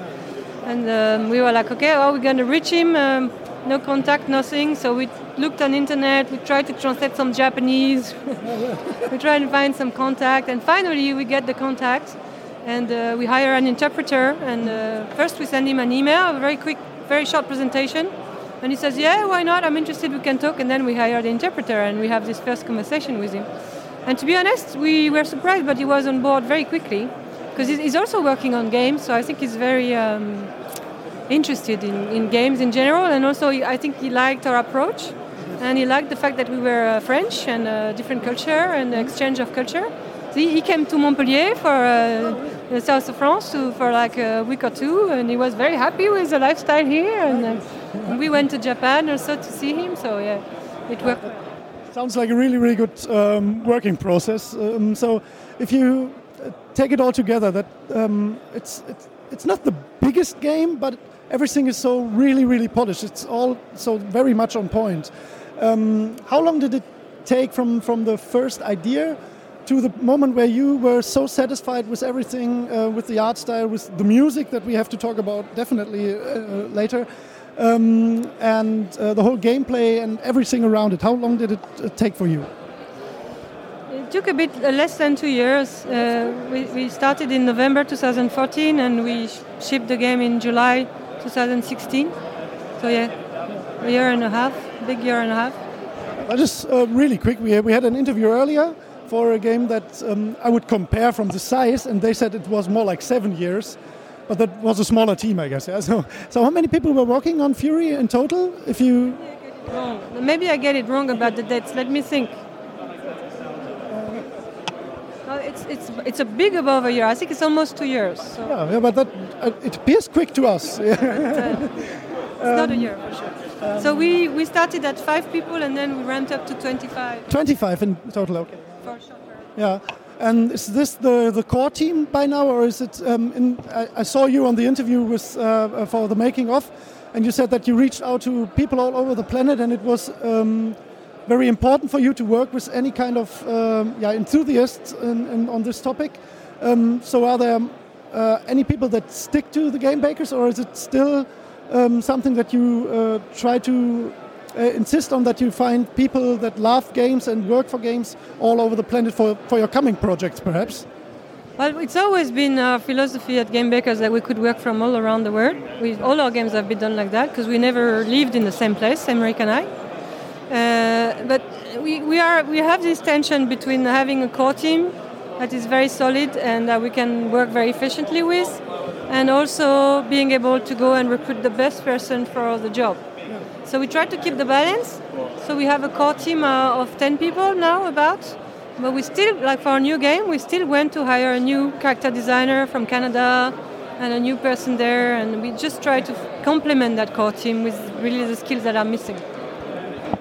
And um, we were like, okay, are we going to reach him? Um, no contact, nothing. So we looked on internet. We tried to translate some Japanese. *laughs* we tried to find some contact, and finally we get the contact, and uh, we hire an interpreter. And uh, first we send him an email, a very quick, very short presentation and he says, Yeah, why not? I'm interested, we can talk. And then we hire the interpreter and we have this first conversation with him. And to be honest, we were surprised, but he was on board very quickly because he's also working on games. So I think he's very um, interested in, in games in general. And also, I think he liked our approach. And he liked the fact that we were uh, French and a different culture and exchange of culture. So he came to Montpellier for uh, the south of France to, for like a week or two, and he was very happy with the lifestyle here. And uh, We went to Japan also to see him, so yeah, it worked. Sounds like a really, really good um, working process. Um, so, if you uh, take it all together, that um, it's, it's it's not the biggest game, but everything is so really, really polished. It's all so very much on point. Um, how long did it take from from the first idea to the moment where you were so satisfied with everything, uh, with the art style, with the music that we have to talk about definitely uh, later, um, and uh, the whole gameplay and everything around it? How long did it uh, take for you? It took a bit uh, less than two years. Uh, we, we started in November 2014 and we sh shipped the game in July 2016. So yeah, a year and a half, big year and a half. just really quick, we, we had an interview earlier for a game that um, I would compare from the size, and they said it was more like seven years, but that was a smaller team, I guess. Yeah? *laughs* So, so how many people were working on Furi in total? If you. Maybe I get it wrong about the dates. Let me think. it's, it's, it's a big above a year. I think it's almost two years. So. Yeah, yeah, but that uh, it appears quick to us. *laughs* it's, uh, it's um, not a year for sure. Um, so we, we started at five people and then we ramped up to 25. 25 in total, okay. Yeah. And is this the, the core team by now, or is it? Um, in, I, I, saw you on the interview with uh, uh, for the making of, and you said that you reached out to people all over the planet, and it was um, very important for you to work with any kind of um, yeah enthusiasts in, in, on this topic. Um, so, are there uh, any people that stick to the game bakers, or is it still um, something that you uh, try to uh, insist on that you find people that love games and work for games all over the planet for, for your coming projects, perhaps? Well, it's always been our philosophy at Game Bakers that we could work from all around the world. We, all our games have been done like that because we never lived in the same place, Emeric and I. Uh, but we, we, are, we have this tension between having a core team that is very solid and that we can work very efficiently with, and also being able to go and recruit the best person for the job. So we try to keep the balance. So we have a core team uh, of 10 people now, about. But we still, like for our new game, we still went to hire a new character designer from Canada and a new person there. And we just try to complement that core team with really the skills that are missing.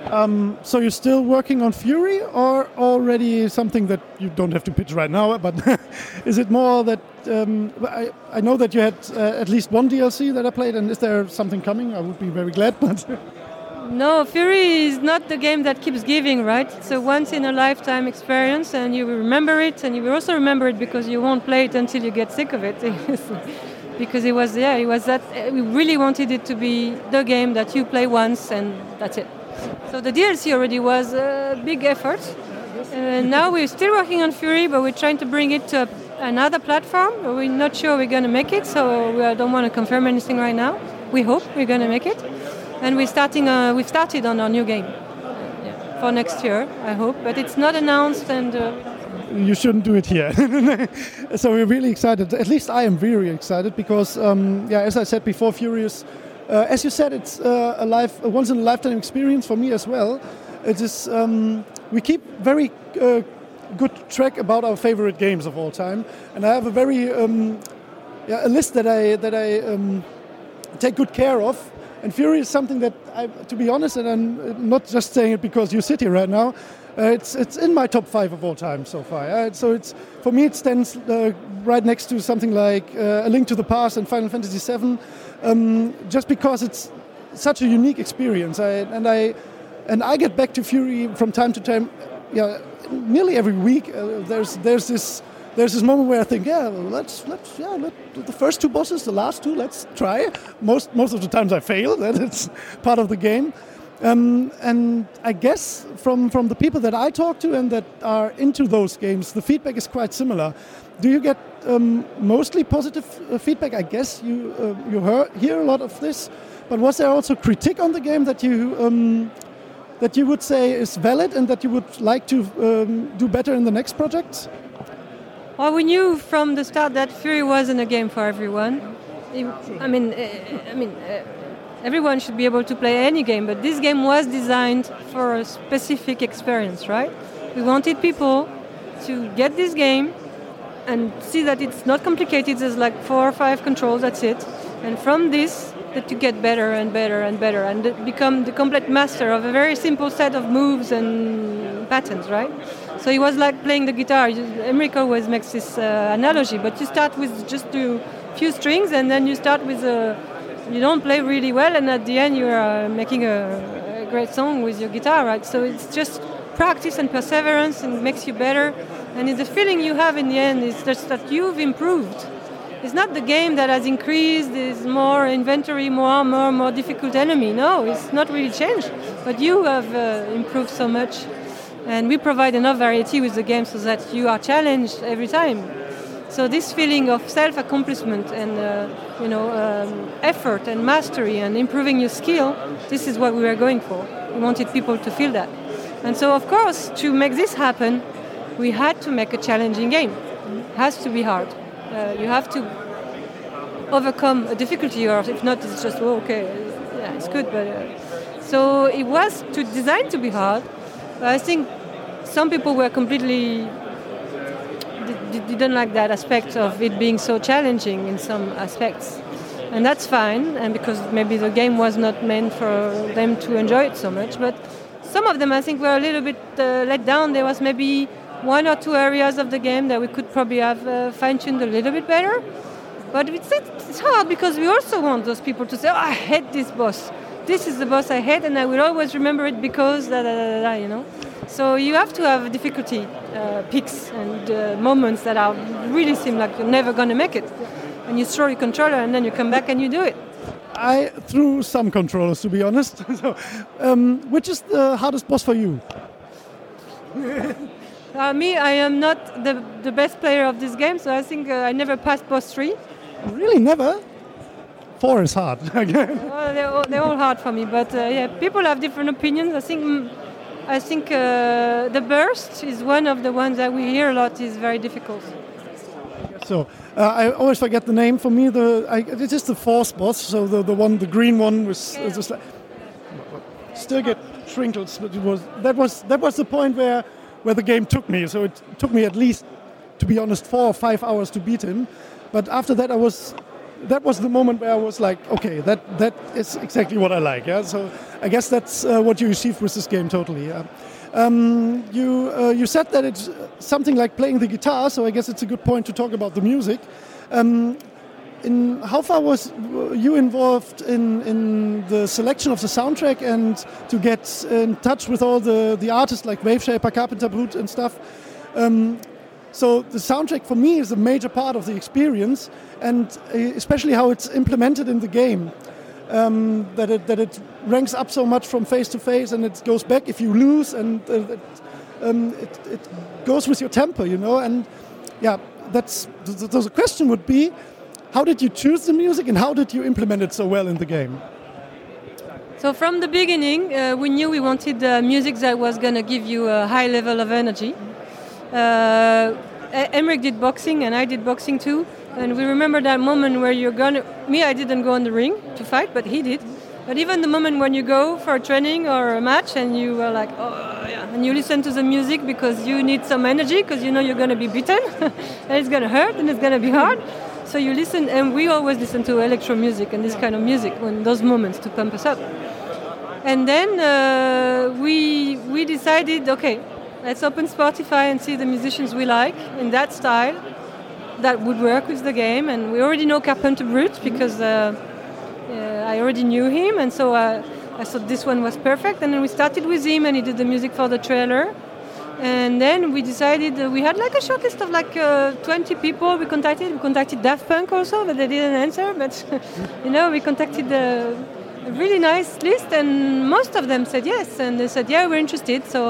Um, so you're still working on Furi, or already something that you don't have to pitch right now? But *laughs* is it more that um, I, I, know that you had uh, at least one DLC that I played, and is there something coming? I would be very glad. *laughs* But no, Furi is not the game that keeps giving, right? It's a once in a lifetime experience, and you will remember it, and you will also remember it because you won't play it until you get sick of it. *laughs* because it was, yeah, it was that we really wanted it to be the game that you play once, and that's it. So the DLC already was a big effort. And now we're still working on Furi, but we're trying to bring it to another platform. We're not sure we're going to make it, so we don't want to confirm anything right now. We hope we're going to make it and we're starting. Uh, we've started on our new game for next year, I hope. But it's not announced, and uh, you shouldn't do it here. *laughs* so we're really excited. At least I am very excited because, um, yeah, as I said before, Furious. Uh, as you said, it's uh, a life, a once in a lifetime experience for me as well. It is. Um, we keep very uh, good track about our favorite games of all time, and I have a very um, yeah, a list that I that I um, take good care of. And Furi is something that, I, to be honest, and I'm not just saying it because you sit here right now, it's it's in my top five of all time so far. Uh, so it's for me it stands uh, right next to something like uh, A Link to the Past and Final Fantasy VII, um, just because it's such a unique experience. I, and I and I get back to Furi from time to time. Yeah, nearly every week. Uh, there's there's this there's this moment where I think, yeah, let's let's yeah, let, the first two bosses, the last two, let's try. Most most of the times I fail. *laughs* That it's part of the game. Um, and I guess from from the people that I talk to and that are into those games, the feedback is quite similar. Do you get um, mostly positive uh, feedback? I guess you uh, you hear, hear a lot of this. But was there also critique on the game that you um, that you would say is valid and that you would like to um, do better in the next project? Well, we knew from the start that Furi wasn't a game for everyone. I mean, uh, I mean, uh, everyone should be able to play any game, but this game was designed for a specific experience, right? We wanted people to get this game and see that it's not complicated. There's like four or five controls. That's it. And from this, that you get better and better and better and become the complete master of a very simple set of moves and patterns, right? So it was like playing the guitar. Emeric always makes this uh, analogy, but you start with just a few strings and then you start with a. You don't play really well, and at the end you are making a, a great song with your guitar, right? So it's just practice and perseverance and makes you better. And the feeling you have in the end is just that you've improved it's not the game that has increased, there's more inventory, more, more, more difficult enemy. No, it's not really changed. But you have uh, improved so much. And we provide enough variety with the game so that you are challenged every time. So this feeling of self-accomplishment and uh, you know um, effort and mastery and improving your skill, this is what we were going for. We wanted people to feel that. And so of course, to make this happen, we had to make a challenging game. It has to be hard. Uh, you have to overcome a difficulty, or if not, it's just oh, okay, yeah, it's good. But uh, so it was to design to be hard. I think some people were completely didn't like that aspect of it being so challenging in some aspects, and that's fine. And because maybe the game was not meant for them to enjoy it so much, but some of them I think were a little bit uh, let down. There was maybe one or two areas of the game that we could probably have uh, fine-tuned a little bit better. But it's, it's hard because we also want those people to say, oh, I hate this boss. This is the boss I hate, and I will always remember it because da da da da, you know. So you have to have difficulty uh, peaks and uh, moments that are really seem like you're never going to make it. And you throw your controller, and then you come back and you do it. I threw some controllers, to be honest. *laughs* so, um, which is the hardest boss for you? Uh, me, I am not the, the best player of this game, so I think uh, I never passed boss three. Really, never? Four is hard. *laughs* well, they're, all, they're all hard for me, but uh, yeah, people have different opinions. I think I think uh, the burst is one of the ones that we hear a lot is very difficult. So uh, I always forget the name. For me, the I, it is just the fourth boss. So the, the one, the green one, was yeah. just like, still get shrinkles. But it was that was that was the point where where the game took me. So it took me at least, to be honest, four or five hours to beat him. But after that, I was that was the moment where I was like, okay, that that is exactly what I like. Yeah. So I guess that's uh, what you achieved with this game totally. Yeah. Um, you uh, you said that it's something like playing the guitar, so I guess it's a good point to talk about the music. Um, in how far was you involved in, in the selection of the soundtrack and to get in touch with all the, the artists like Waveshaper, Carpenter Brut, and stuff? Um, so the soundtrack for me is a major part of the experience, and uh, especially how it's implemented in the game. Um, that it that it ranks up so much from face to face, and it goes back if you lose, and uh, it, um, it, it goes with your tempo, you know. And yeah, that's so the question would be how did you choose the music and how did you implement it so well in the game? So from the beginning, uh, we knew we wanted uh, music that was going to give you a high level of energy. Uh, Emeric did boxing and I did boxing too. And we remember that moment where you're to... Me, I didn't go on the ring to fight, but he did. But even the moment when you go for a training or a match and you were like, oh, yeah, and you listen to the music because you need some energy because you know you're to be beaten *laughs* and it's to hurt and it's to be hard. So you listen, and we always listen to electro music and this kind of music when those moments to pump us up. And then uh, we we decided, okay, let's open Spotify and see the musicians we like in that style that would work with the game. And we already know Carpenter Brut because uh, uh, I already knew him, and so uh, I thought this one was perfect. And then we started with him, and he did the music for the trailer. And then we decided uh, we had like a short list of like uh, 20 people we contacted. We contacted Daft Punk also, but they didn't answer. *laughs* But you know, we contacted a, really nice list, and most of them said yes. And they said, yeah, we're interested. So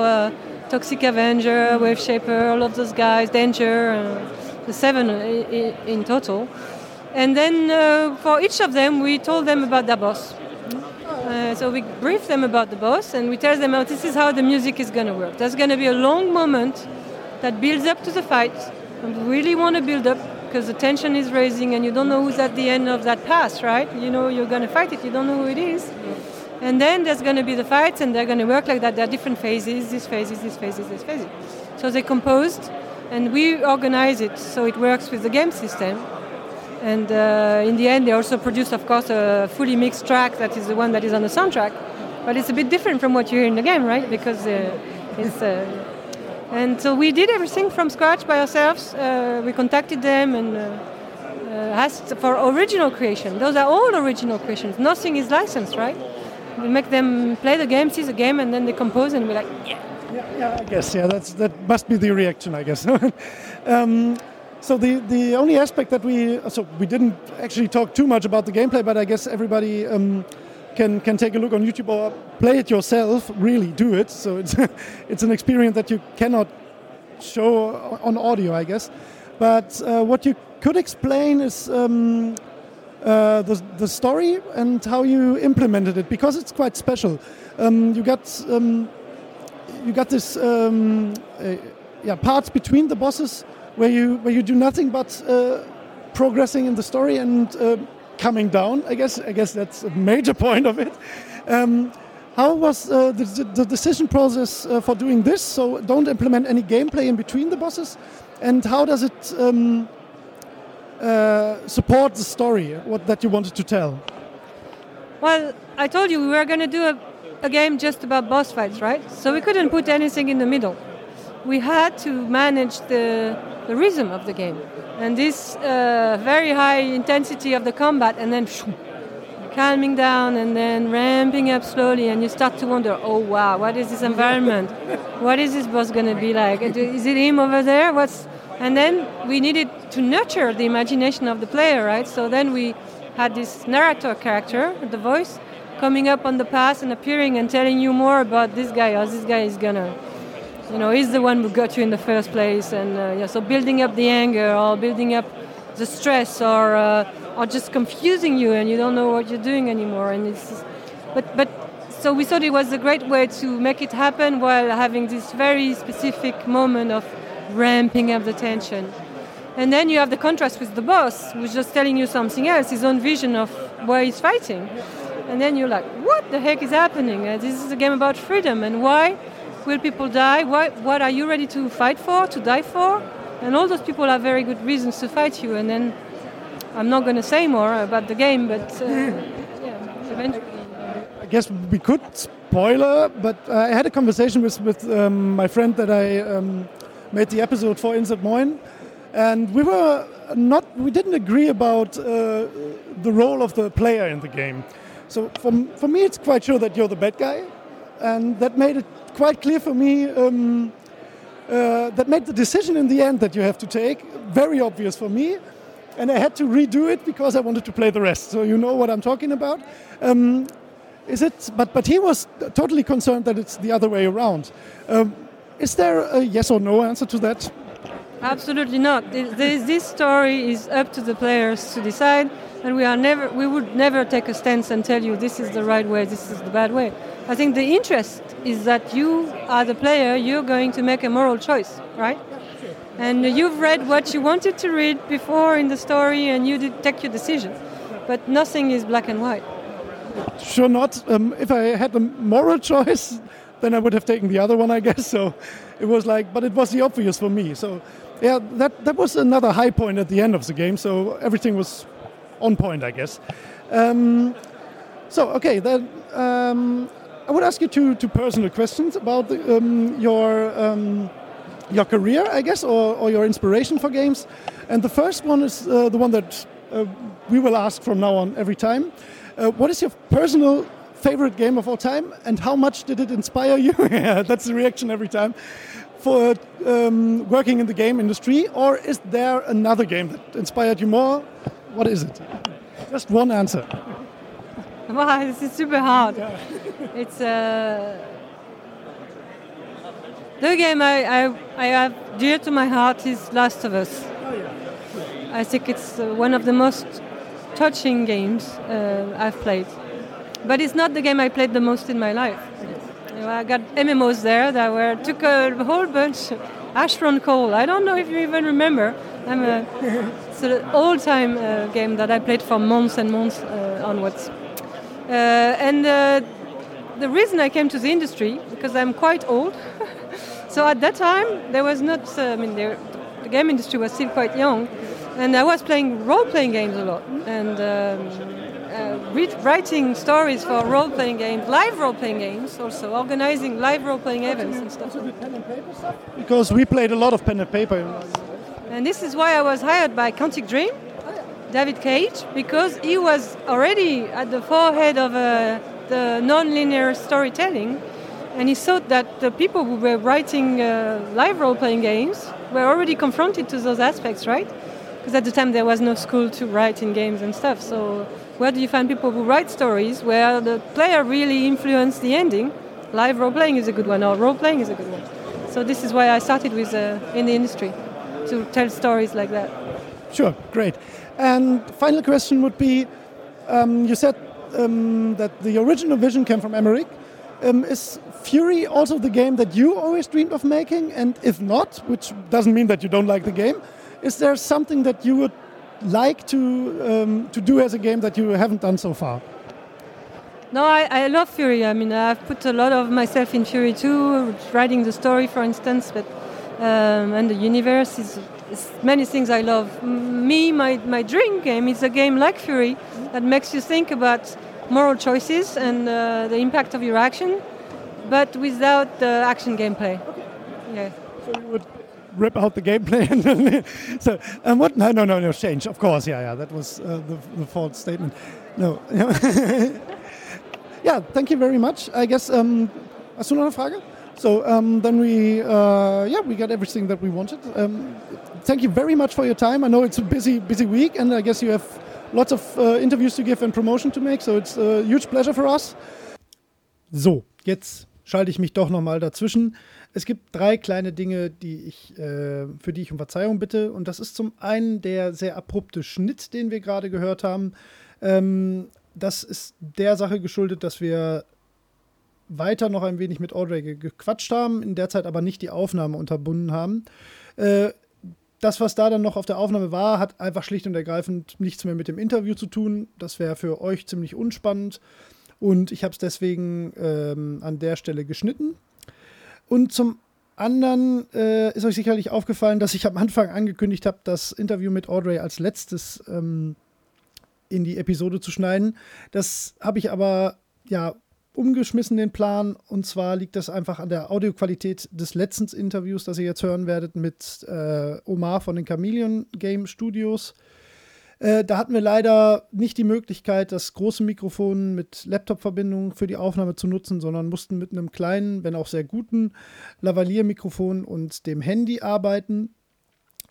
Toxic Avenger, Waveshaper, all of those guys, Danger, uh, the seven in, in total. And then uh, for each of them, we told them about their boss. Uh, so we brief them about the boss and we tell them, oh, this is how the music is going to work. There's going to be a long moment that builds up to the fight. And we really want to build up because the tension is raising and you don't know who's at the end of that pass, right? You know you're going to fight it, you don't know who it is. And then there's going to be the fights and they're going to work like that. There are different phases, this phases, this phases, this phases. So they composed and we organize it so it works with the game system. And uh, in the end, they also produced, of course, a fully mixed track that is the one that is on the soundtrack. But it's a bit different from what you hear in the game, right? Because uh, it's. Uh, and so we did everything from scratch by ourselves. Uh, we contacted them and uh, uh, asked for original creation. Those are all original creations. Nothing is licensed, right? We make them play the game, see the game, and then they compose, and we're like, yeah. Yeah, yeah I guess. Yeah, that's that must be the reaction, I guess. *laughs* um, so the the only aspect that we so we didn't actually talk too much about the gameplay, but I guess everybody. Um, can, can take a look on YouTube or play it yourself. Really do it. So it's *laughs* it's an experience that you cannot show on audio, I guess. But uh, what you could explain is um, uh, the, the story and how you implemented it because it's quite special. Um, you got um, you got this um, uh, yeah parts between the bosses where you where you do nothing but uh, progressing in the story and uh, coming down. I guess I guess that's a major *laughs* point of it. Um, how was uh, the, the, decision process uh, for doing this? So don't implement any gameplay in between the bosses, and how does it um, uh, support the story what that you wanted to tell? Well, I told you we were going to do a, a game just about boss fights, right? So we couldn't put anything in the middle. We had to manage the the rhythm of the game and this uh, very high intensity of the combat, and then calming down and then ramping up slowly, and you start to wonder, oh wow, what is this environment? what is this boss going to be like? Is it him over there? What's and then we needed to nurture the imagination of the player, right? So then we had this narrator character, the voice, coming up on the path and appearing and telling you more about this guy, or this guy is gonna you know, he's the one who got you in the first place. And uh, yeah, so building up the anger or building up the stress or uh, or just confusing you and you don't know what you're doing anymore. And it's, but but so we thought it was a great way to make it happen while having this very specific moment of ramping up the tension. And then you have the contrast with the boss, who's just telling you something else, his own vision of where he's fighting. And then you're like, what the heck is happening? Uh, this is a game about freedom, and why? Will people die? What, what are you ready to fight for, to die for? And all those people have very good reasons to fight you. And then I'm not going to say more about the game, but uh, *laughs* yeah, eventually. I guess we could spoiler, but I had a conversation with, with um, my friend that I um, made the episode for in Moines, and we were not, we didn't agree about uh, the role of the player in the game. So for, for me, it's quite sure that you're the bad guy, and that made it quite clear for me. Um, uh, that made the decision in the end that you have to take very obvious for me, and I had to redo it because I wanted to play the rest. So you know what I'm talking about. Um, is it? But but he was totally concerned that it's the other way around. Um, is there a yes or no answer to that? Absolutely not. This, story is up to the players to decide, and we are never we would never take a stance and tell you this is the right way, this is the bad way. I think the interest is that you, as a player, you're going to make a moral choice, right? And you've read what you wanted to read before in the story, and you did take your decision. But nothing is black and white. Sure, not. Um, if I had a moral *laughs* choice, then I would have taken the other one, I guess. *laughs* So it was like, but it was the obvious for me. So yeah, that that was another high point at the end of the game. So everything was on point, I guess. Um, so okay, then um, I would ask you two, two personal questions about the, um, your um, your career, I guess, or, or, your inspiration for games. And the first one is uh, the one that uh, we will ask from now on every time. Uh, what is your personal favorite game of all time, and how much did it inspire you? *laughs* yeah, that's the reaction every time. For um, working in the game industry, or is there another game that inspired you more? What is it? Just one answer. *laughs* Wow, this is super hard. Yeah. *laughs* it's uh, the game I, I, I have dear to my heart is Last of Us. Oh, yeah. I think it's uh, one of the most touching games uh, I've played. But it's not the game I played the most in my life. You know, I got MMOs there that were took a whole bunch. Asheron Call. I don't know if you even remember. I'm a, it's an old-time uh, game that I played for months and months uh, onwards. Uh, and uh, the reason I came to the industry, because I'm quite old, *laughs* so at that time there was not, uh, I mean, the game industry was still quite young, and I was playing role-playing games a lot and um, writing stories for role-playing games, live role-playing games, also organizing live role-playing events and stuff. Because we played a lot of pen and paper. And this is why I was hired by Quantic Dream, David Cage, because he was already at the forehead of uh, the non-linear storytelling, and he thought that the people who were writing uh, live role-playing games were already confronted to those aspects, right? Because at the time there was no school to write in games and stuff. So where do you find people who write stories where the player really influenced the ending? Live role-playing is a good one, or role-playing is a good one. So this is why I started with uh, in the industry to tell stories like that. Sure, great. And final question would be, um, you said um, that the original vision came from Emeric. Um, is Furi also the game that you always dreamed of making? And if not, which doesn't mean that you don't like the game, is there something that you would like to um, to do as a game that you haven't done so far? No, I, I love Furi. I mean, I've put a lot of myself in Furi too, writing the story, for instance. But um, and the universe is, is, many things I love. Me, my, my dream game is a game like Furi that makes you think about moral choices and uh, the impact of your action, but without the action gameplay. Okay. Yeah. So you would rip out the gameplay *laughs* and so and what? No, no, no, no. Change, of course. Yeah, yeah. That was uh, the, the false statement. No. *laughs* yeah. Thank you very much. I guess. Um, hast du noch eine Frage? So um, then we, uh, yeah, we got everything that we wanted. Um, thank you very much for your time. I know it's a busy, busy week, and I guess you have lots of uh, interviews to give and promotion to make. So it's a huge pleasure for us. So, jetzt schalte ich mich doch nochmal dazwischen. Es gibt drei kleine Dinge, die ich, äh, für die ich um Verzeihung bitte. Und das ist zum einen der sehr abrupte Schnitt, den wir gerade gehört haben. Ähm, das ist der Sache geschuldet, dass wir weiter noch ein wenig mit Audrey gequatscht haben, in der Zeit aber nicht die Aufnahme unterbunden haben. Äh, das, was da dann noch auf der Aufnahme war, hat einfach schlicht und ergreifend nichts mehr mit dem Interview zu tun. Das wäre für euch ziemlich unspannend. Und ich habe es deswegen ähm, an der Stelle geschnitten. Und zum anderen äh, ist euch sicherlich aufgefallen, dass ich am Anfang angekündigt habe, das Interview mit Audrey als letztes ähm, in die Episode zu schneiden. Das habe ich aber ja umgeschmissen, den Plan. Und zwar liegt das einfach an der Audioqualität des letzten Interviews, das ihr jetzt hören werdet mit äh, Omar von den Chameleon Game Studios. Äh, da hatten wir leider nicht die Möglichkeit, das große Mikrofon mit Laptop-Verbindung für die Aufnahme zu nutzen, sondern mussten mit einem kleinen, wenn auch sehr guten Lavalier-Mikrofon und dem Handy arbeiten.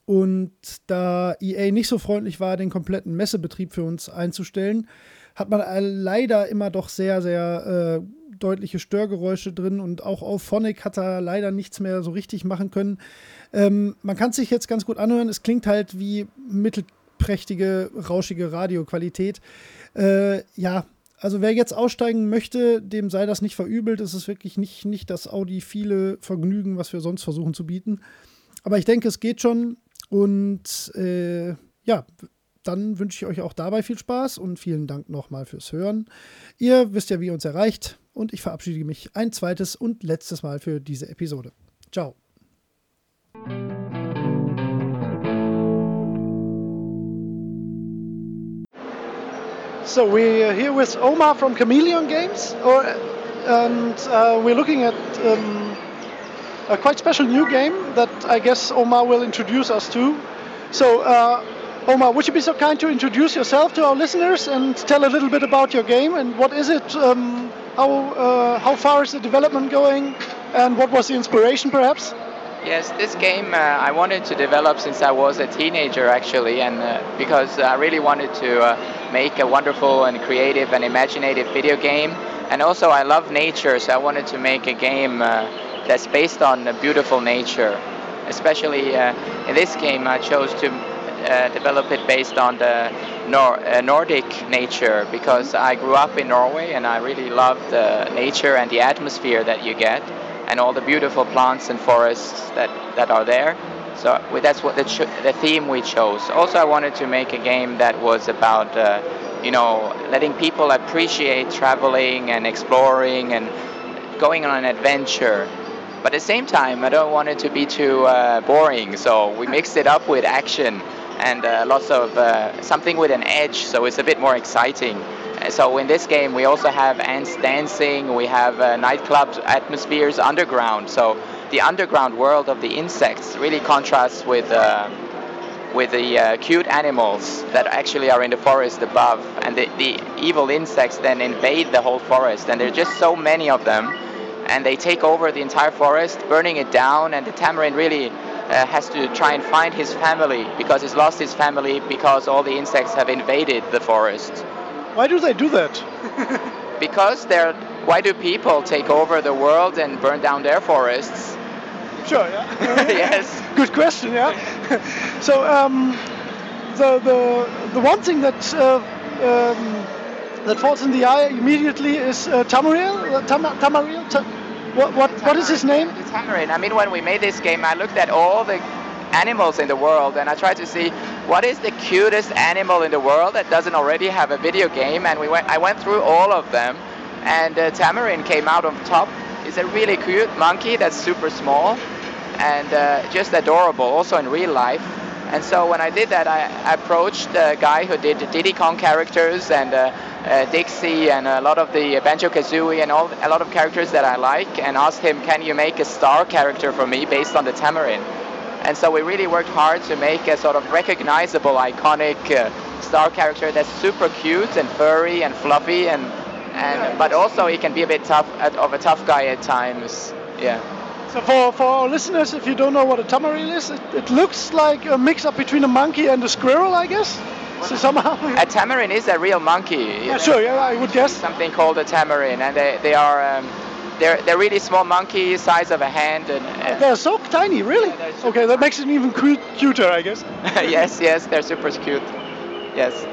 Und da EA nicht so freundlich war, den kompletten Messebetrieb für uns einzustellen, hat man leider immer doch sehr, sehr äh, deutliche Störgeräusche drin und auch auf Phonic hat er leider nichts mehr so richtig machen können. Ähm, man kann es sich jetzt ganz gut anhören. Es klingt halt wie mittelprächtige, rauschige Radioqualität. Äh, ja, also wer jetzt aussteigen möchte, dem sei das nicht verübelt. Es ist wirklich nicht, nicht das audiophile Vergnügen, was wir sonst versuchen zu bieten. Aber ich denke, es geht schon. Und äh, ja, dann wünsche ich euch auch dabei viel Spaß und vielen Dank nochmal fürs Hören. Ihr wisst ja, wie ihr uns erreicht und ich verabschiede mich ein zweites und letztes Mal für diese Episode. Ciao. So we're here with Omar from Chameleon Games, or, and uh, we're looking at um, a quite special new game that I guess Omar will introduce us to. So uh, Omar, would you be so kind to introduce yourself to our listeners and tell a little bit about your game and what is it? Um, how uh, how far is the development going, and what was the inspiration, perhaps? Yes, this game uh, I wanted to develop since I was a teenager, actually, and uh, because I really wanted to uh, make a wonderful and creative and imaginative video game. And also, I love nature, so I wanted to make a game uh, that's based on beautiful nature. Especially uh, in this game, I chose to uh, develop it based on the Nor- uh, Nordic nature because I grew up in Norway and I really love the nature and the atmosphere that you get and all the beautiful plants and forests that, that are there. So that's what the, the theme we chose. Also, I wanted to make a game that was about, uh, you know, letting people appreciate traveling and exploring and going on an adventure. But at the same time, I don't want it to be too uh, boring. So we mixed it up with action and uh, lots of uh, something with an edge, so it's a bit more exciting. So in this game, we also have ants dancing, we have uh, nightclub atmospheres underground. So the underground world of the insects really contrasts with. Uh, with the uh, cute animals that actually are in the forest above, and the, the evil insects then invade the whole forest, and there are just so many of them, and they take over the entire forest, burning it down, and the tamarin really uh, has to try and find his family because he's lost his family because all the insects have invaded the forest. Why do they do that? *laughs* Because they're why do people take over the world and burn down their forests? Sure, yeah. *laughs* yes. *laughs* Good question, yeah. so um, the, the the one thing that uh, um, that falls in the eye immediately is uh, Tamariel. Uh, Tam- Tamariel. Ta- what what what is his name? The tamarin. I mean, when we made this game, I looked at all the animals in the world and I tried to see what is the cutest animal in the world that doesn't already have a video game. And we went. I went through all of them, and uh, tamarin came out on top. It's a really cute monkey that's super small and uh, just adorable, also in real life. And so when I did that, I approached a guy who did the Diddy Kong characters and uh, uh, Dixie and a lot of the Banjo-Kazooie and all, a lot of characters that I like, and asked him, "Can you make a star character for me based on the Tamarin?" And so we really worked hard to make a sort of recognizable, iconic uh, star character that's super cute and furry and fluffy, and and but also he can be a bit tough, of a tough guy at times. Yeah. So for, for our listeners, if you don't know what a tamaril is, it, it looks like a mix up between a monkey and a squirrel, I guess. So somehow. *laughs* A tamarin is a real monkey. yeah, sure, yeah, I would guess. Something called a tamarin, and they, they are um, they're they're really small monkeys, size of a hand, and uh, They're so tiny, really. Okay, that makes it even cu- cuter, I guess. *laughs* yes, yes, they're super cute. Yes.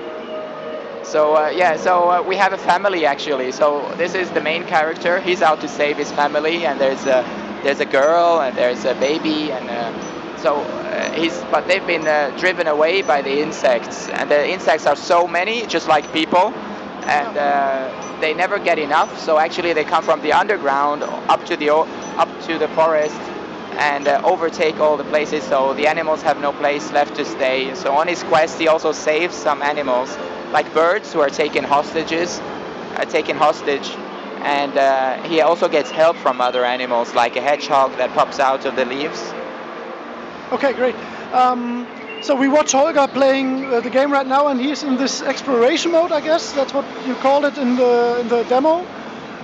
So uh, yeah, so uh, we have a family actually. So this is the main character. He's out to save his family, and there's a there's a girl and there's a baby, and uh, so uh, he's. But they've been uh, driven away by the insects, and the insects are so many, just like people, and uh, they never get enough. So actually, they come from the underground up to the up to the forest and uh, overtake all the places so the animals have no place left to stay. So on his quest he also saves some animals like birds who are taken hostages, are taken hostage and uh, he also gets help from other animals like a hedgehog that pops out of the leaves. Okay, great. Um, so we watch Holger playing uh, the game right now, and he's in this exploration mode, I guess. That's what you called it in the in the demo.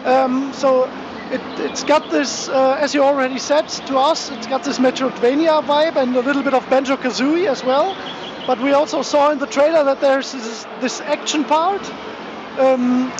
Um, so it, it's got this, uh, as you already said to us, it's got this Metroidvania vibe and a little bit of Banjo-Kazooie as well. But we also saw in the trailer that there's this, this action part. Um,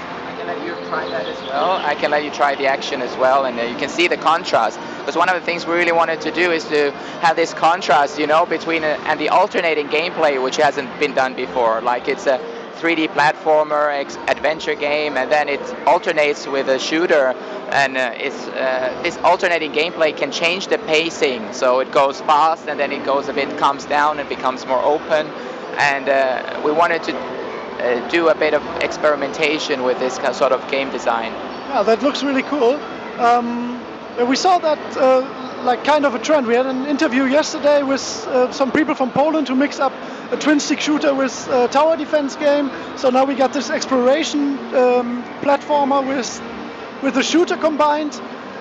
you that as well. I can let you try the action as well, and uh, you can see the contrast. Because one of the things we really wanted to do is to have this contrast, you know, between uh, and the alternating gameplay, which hasn't been done before. Like it's a 3D platformer ex- adventure game, and then it alternates with a shooter. And uh, it's uh, this alternating gameplay can change the pacing, so it goes fast, and then it goes a bit, calms down, and becomes more open. And uh, we wanted to uh, do a bit of experimentation with this sort of game design. Yeah, that looks really cool. Um, we saw that uh, like kind of a trend. We had an interview yesterday with uh, some people from Poland who mix up a twin stick shooter with a tower defense game. So now we got this exploration um, platformer with with the shooter combined.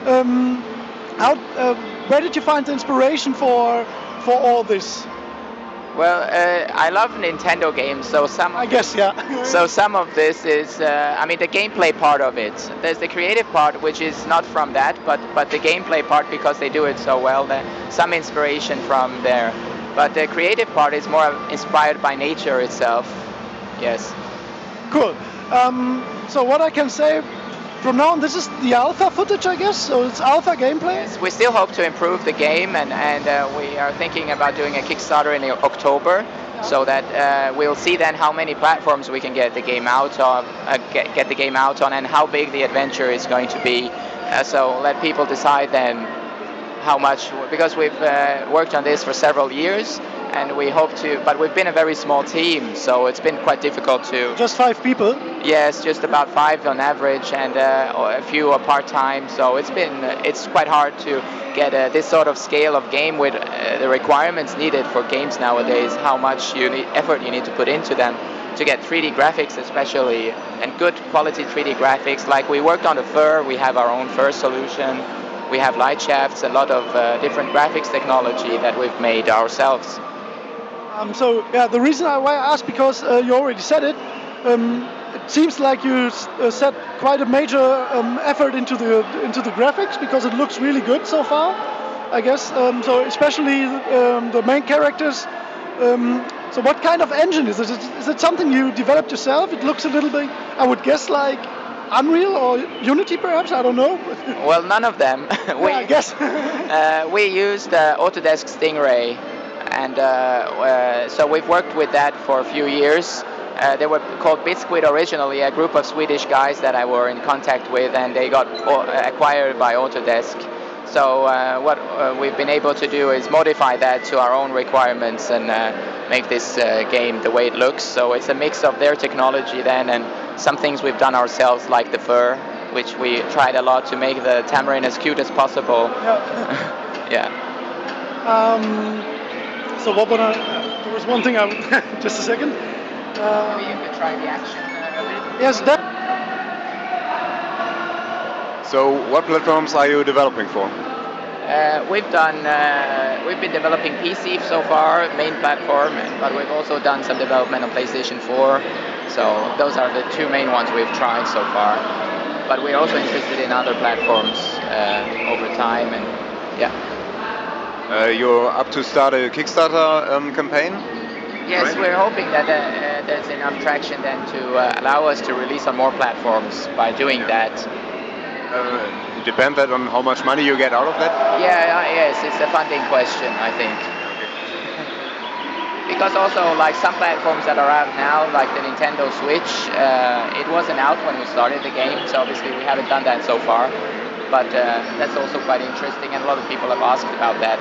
Um, how, uh, where did you find the inspiration for for all this? Well, uh, I love Nintendo games, so some I guess yeah. *laughs* so some of this is, uh, I mean, the gameplay part of it. There's the creative part, which is not from that, but but the gameplay part because they do it so well. There some inspiration from there, but the creative part is more inspired by nature itself. Yes. Cool. Um, so what I can say from now on, this is the alpha footage, I guess. So it's alpha gameplay. Yes, we still hope to improve the game, and and uh, we are thinking about doing a Kickstarter in October, so that uh, we'll see then how many platforms we can get the game out on, uh, get, get the game out on, and how big the adventure is going to be. Uh, so let people decide then how much, because we've uh, worked on this for several years, and we hope to. But we've been a very small team, so it's been quite difficult to. Just five people. Yes, just about five on average, and uh, a few are part time. So it's been it's quite hard to get uh, this sort of scale of game with uh, the requirements needed for games nowadays. How much you need, effort you need to put into them to get 3D graphics, especially, and good quality 3D graphics. Like we worked on the fur, we have our own fur solution. We have light shafts, a lot of uh, different graphics technology that we've made ourselves. Um, so yeah, the reason I, why I asked because uh, you already said it. Um, it seems like you uh, set quite a major um, effort into the into the graphics because it looks really good so far. I guess um, so, especially um, the main characters. Um, so, what kind of engine is it? Is it something you developed yourself? It looks a little bit, I would guess, like Unreal or Unity, perhaps. I don't know. *laughs* well, none of them. *laughs* we, yeah, I guess. *laughs* uh, we used uh, Autodesk Stingray, and uh, uh, so we've worked with that for a few years. Uh, they were called Bitsquid originally, a group of Swedish guys that I were in contact with, and they got acquired by Autodesk. So uh, what uh, we've been able to do is modify that to our own requirements and uh, make this game the way it looks. So it's a mix of their technology then and some things we've done ourselves, like the fur, which we tried a lot to make the tamarin as cute as possible. Yeah. *laughs* yeah. Um, so what would I? There was one thing I. *laughs* just a second. Uh, Maybe you could try the action a. Yes, that. So, what platforms are you developing for? Uh, we've done, uh, we've been developing PC so far, main platform, but we've also done some development on PlayStation 4. So those are the two main ones we've tried so far. But we're also interested in other platforms uh, over time, and yeah. Uh, you're up to start a Kickstarter um, campaign. Yes, we're hoping that uh, there's enough traction then to uh, allow us to release on more platforms by doing that. Uh, depend that on how much money you get out of that? Yeah, uh, yes, it's a funding question, I think. because also, like some platforms that are out now, like the Nintendo Switch, uh, it wasn't out when we started the game, so obviously we haven't done that so far. But uh, that's also quite interesting, and a lot of people have asked about that.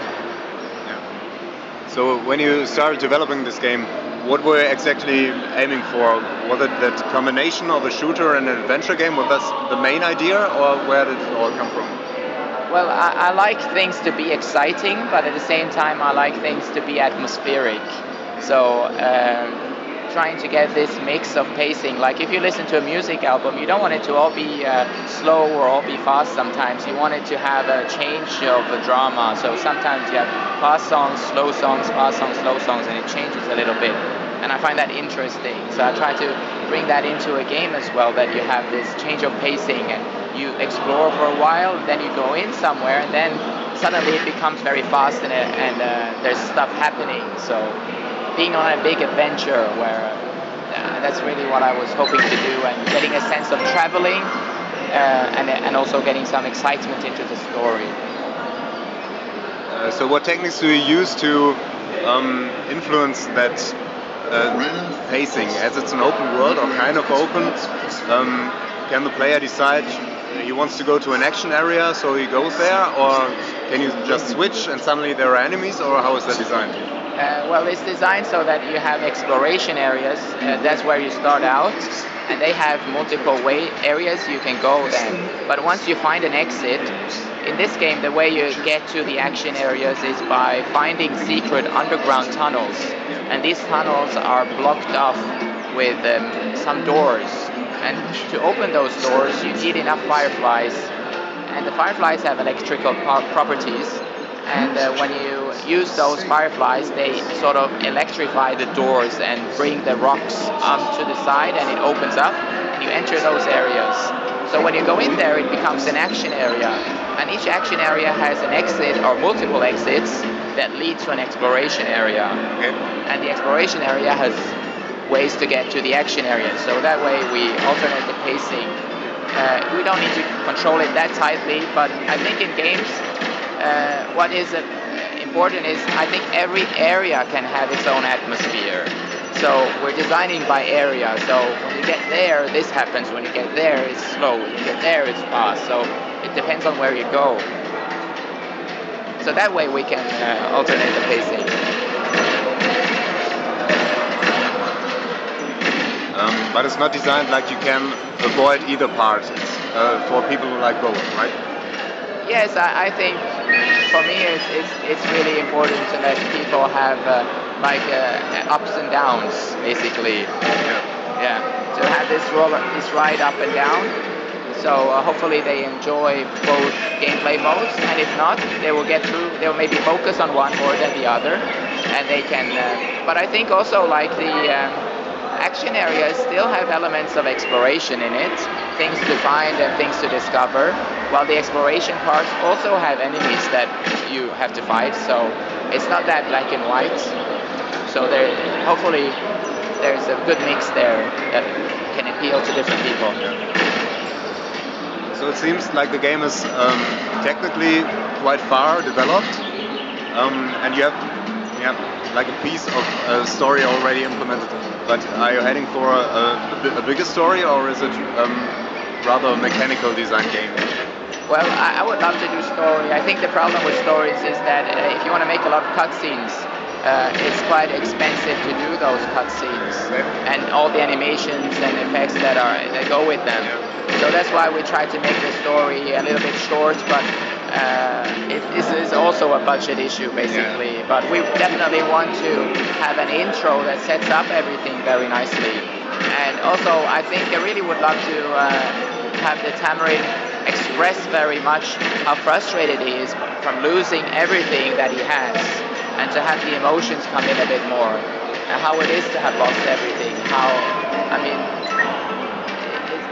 Yeah. So when you started developing this game, what were you exactly aiming for? Was it that combination of a shooter and an adventure game? Was that the main idea, or where did it all come from? Well, I, I like things to be exciting, but at the same time, I like things to be atmospheric. So, um, trying to get this mix of pacing. Like if you listen to a music album, you don't want it to all be uh, slow or all be fast sometimes. You want it to have a change of drama. So sometimes you have fast songs, slow songs, fast songs, slow songs, and it changes a little bit. And I find that interesting. So I try to bring that into a game as well, that you have this change of pacing and you explore for a while, then you go in somewhere, and then suddenly it becomes very fast and, and uh, there's stuff happening. So being on a big adventure where uh, that's really what I was hoping to do and getting a sense of traveling uh, and, and also getting some excitement into the story. Uh, so what techniques do you use to um, influence that uh, pacing? As it's an open world or kind of open, um, can the player decide he wants to go to an action area so he goes there or can you just switch and suddenly there are enemies or how is that designed? Uh, well, it's designed so that you have exploration areas. Uh, that's where you start out, and they have multiple way areas you can go then. But once you find an exit, in this game, the way you get to the action areas is by finding secret underground tunnels, and these tunnels are blocked off with um, some doors. And to open those doors, you need enough fireflies, and the fireflies have electrical properties. And uh, when you use those fireflies, they sort of electrify the doors and bring the rocks um, to the side and it opens up and you enter those areas. So when you go in there, it becomes an action area. And each action area has an exit or multiple exits that lead to an exploration area. Okay. And the exploration area has ways to get to the action area. So that way we alternate the pacing. Uh, we don't need to control it that tightly, but I think in games, uh, what is uh, important is I think every area can have its own atmosphere. So we're designing by area. So when you get there, this happens. When you get there, it's slow. When you get there, it's fast. So it depends on where you go. So that way we can uh, alternate the pacing. Um, but it's not designed like you can avoid either part. It's uh, for people who like both, right? Yes, I, I think for me it's, it's, it's really important to let people have uh, like uh, ups and downs, basically. Yeah. To have this roller, this ride up and down. So uh, hopefully they enjoy both gameplay modes, and if not, they will get through. They'll maybe focus on one more than the other, and they can. Uh, but I think also like the um, action areas still have elements of exploration in it, things to find and things to discover. While the exploration parts also have enemies that you have to fight, so it's not that black and white. So there, hopefully, there's a good mix there that can appeal to different people. So it seems like the game is um, technically quite far developed, um, and you have, you have like a piece of a story already implemented. But are you heading for a, a, a bigger story, or is it um, rather a mechanical design game? Well, I, I would love to do story. I think the problem with stories is that uh, if you want to make a lot of cutscenes, uh, it's quite expensive to do those cutscenes and all the animations and effects that are that go with them. So that's why we try to make the story a little bit short, but uh, it, this is also a budget issue basically. But we definitely want to have an intro that sets up everything very nicely. And also, I think I really would love to uh, have the Tamarin express very much how frustrated he is from losing everything that he has and to have the emotions come in a bit more and how it is to have lost everything how i mean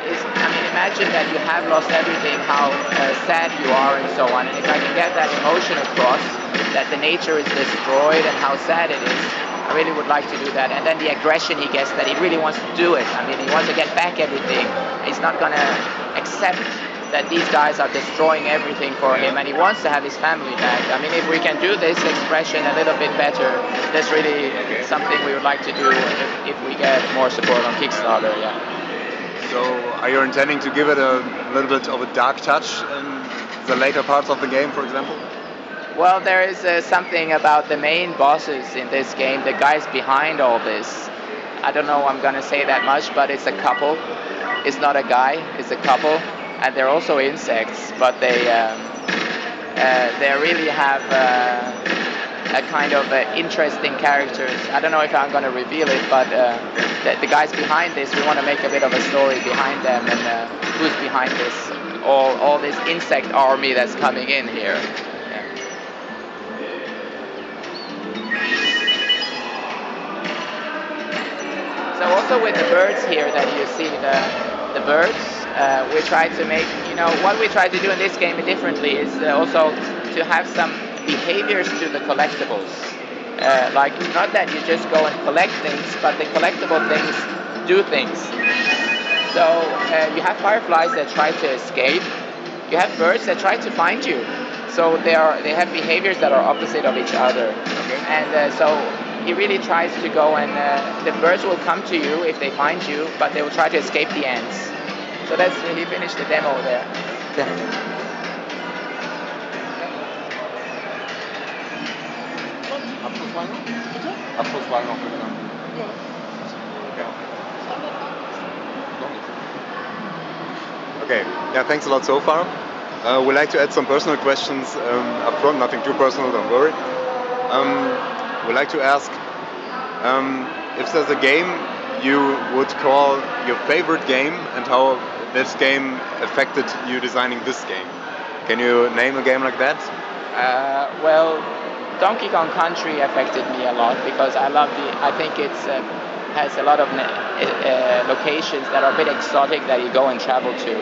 it's, i mean imagine that you have lost everything how uh, sad you are and so on and if i can get that emotion across that the nature is destroyed and how sad it is I really would like to do that. And then the aggression he gets that he really wants to do it. I mean, he wants to get back everything. He's not going to accept that these guys are destroying everything for him and he wants to have his family back. I mean, if we can do this expression a little bit better, that's really something we would like to do if, if we get more support on Kickstarter, yeah. So are you intending to give it a little bit of a dark touch in the later parts of the game, for example? Well, there is uh, something about the main bosses in this game, the guys behind all this. I don't know I'm gonna say that much, but it's a couple. It's not a guy, it's a couple. And they're also insects, but they um, uh, they really have uh, a kind of uh, interesting characters. I don't know if I'm gonna reveal it, but uh, the, the, guys behind this, we want to make a bit of a story behind them and uh, who's behind this, all all this insect army that's coming in here. So also with the birds here that you see, the, the birds, uh, we try to make, you know, what we try to do in this game differently is uh, also to have some behaviors to the collectibles. Uh, like, not that you just go and collect things, but the collectible things do things. So uh, you have fireflies that try to escape, you have birds that try to find you. So they, are, they have behaviors that are opposite of each other. Okay. And uh, so he really tries to go and uh, the birds will come to you if they find you, but they will try to escape the ants. So that's he finished the demo there. Okay, yeah, thanks a lot so far. Uh, we'd like to add some personal questions um, up front, nothing too personal, don't worry. Um, we'd like to ask um, if there's a game you would call your favorite game and how this game affected you designing this game. Can you name a game like that? Uh, well, Donkey Kong Country affected me a lot because I love the. I think it's uh, has a lot of uh, locations that are a bit exotic that you go and travel to,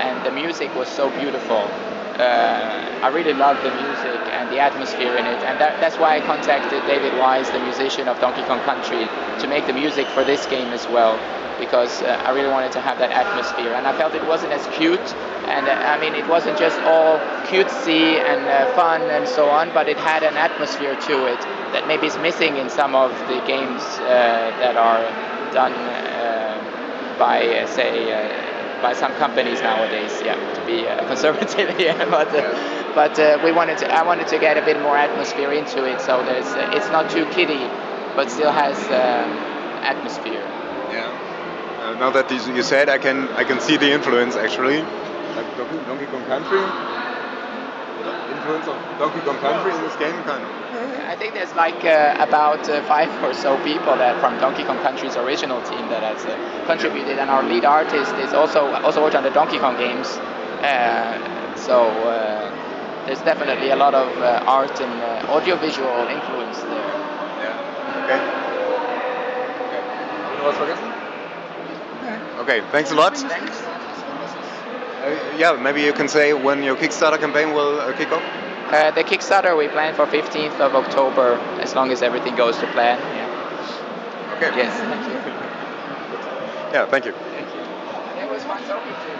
and the music was so beautiful. Uh, I really love the music the atmosphere in it, and that, that's why I contacted David Wise, the musician of Donkey Kong Country, to make the music for this game as well, because uh, I really wanted to have that atmosphere, and I felt it wasn't as cute, and uh, I mean it wasn't just all cutesy and uh, fun and so on, but it had an atmosphere to it that maybe is missing in some of the games uh, that are done uh, by, say by some companies nowadays. Yeah, to be uh, *laughs* conservative here, but uh, but uh, we wanted to. I wanted to get a bit more atmosphere into it, so there's it's not too kiddie, but still has atmosphere. Yeah. Uh, now that you said, I can I can see the influence actually. Like Donkey, Donkey Kong Country. Influence of Donkey Kong Country in this game, kind of. I think there's like uh, about uh, five or so people that from Donkey Kong Country's original team that has uh, contributed, and our lead artist is also also worked on the Donkey Kong games. Uh, so uh, there's definitely a lot of uh, art and uh, audiovisual influence there. Yeah. Okay. Okay. You was vergessen? Okay. Thanks a lot. Thanks. Uh, yeah, maybe you can say when your Kickstarter campaign will uh, kick off. Uh, the Kickstarter we plan for 15th of October, as long as everything goes to plan. Yeah. Okay. Yes. Thank you. Yeah. Thank you. Thank you. It was fun talking to you.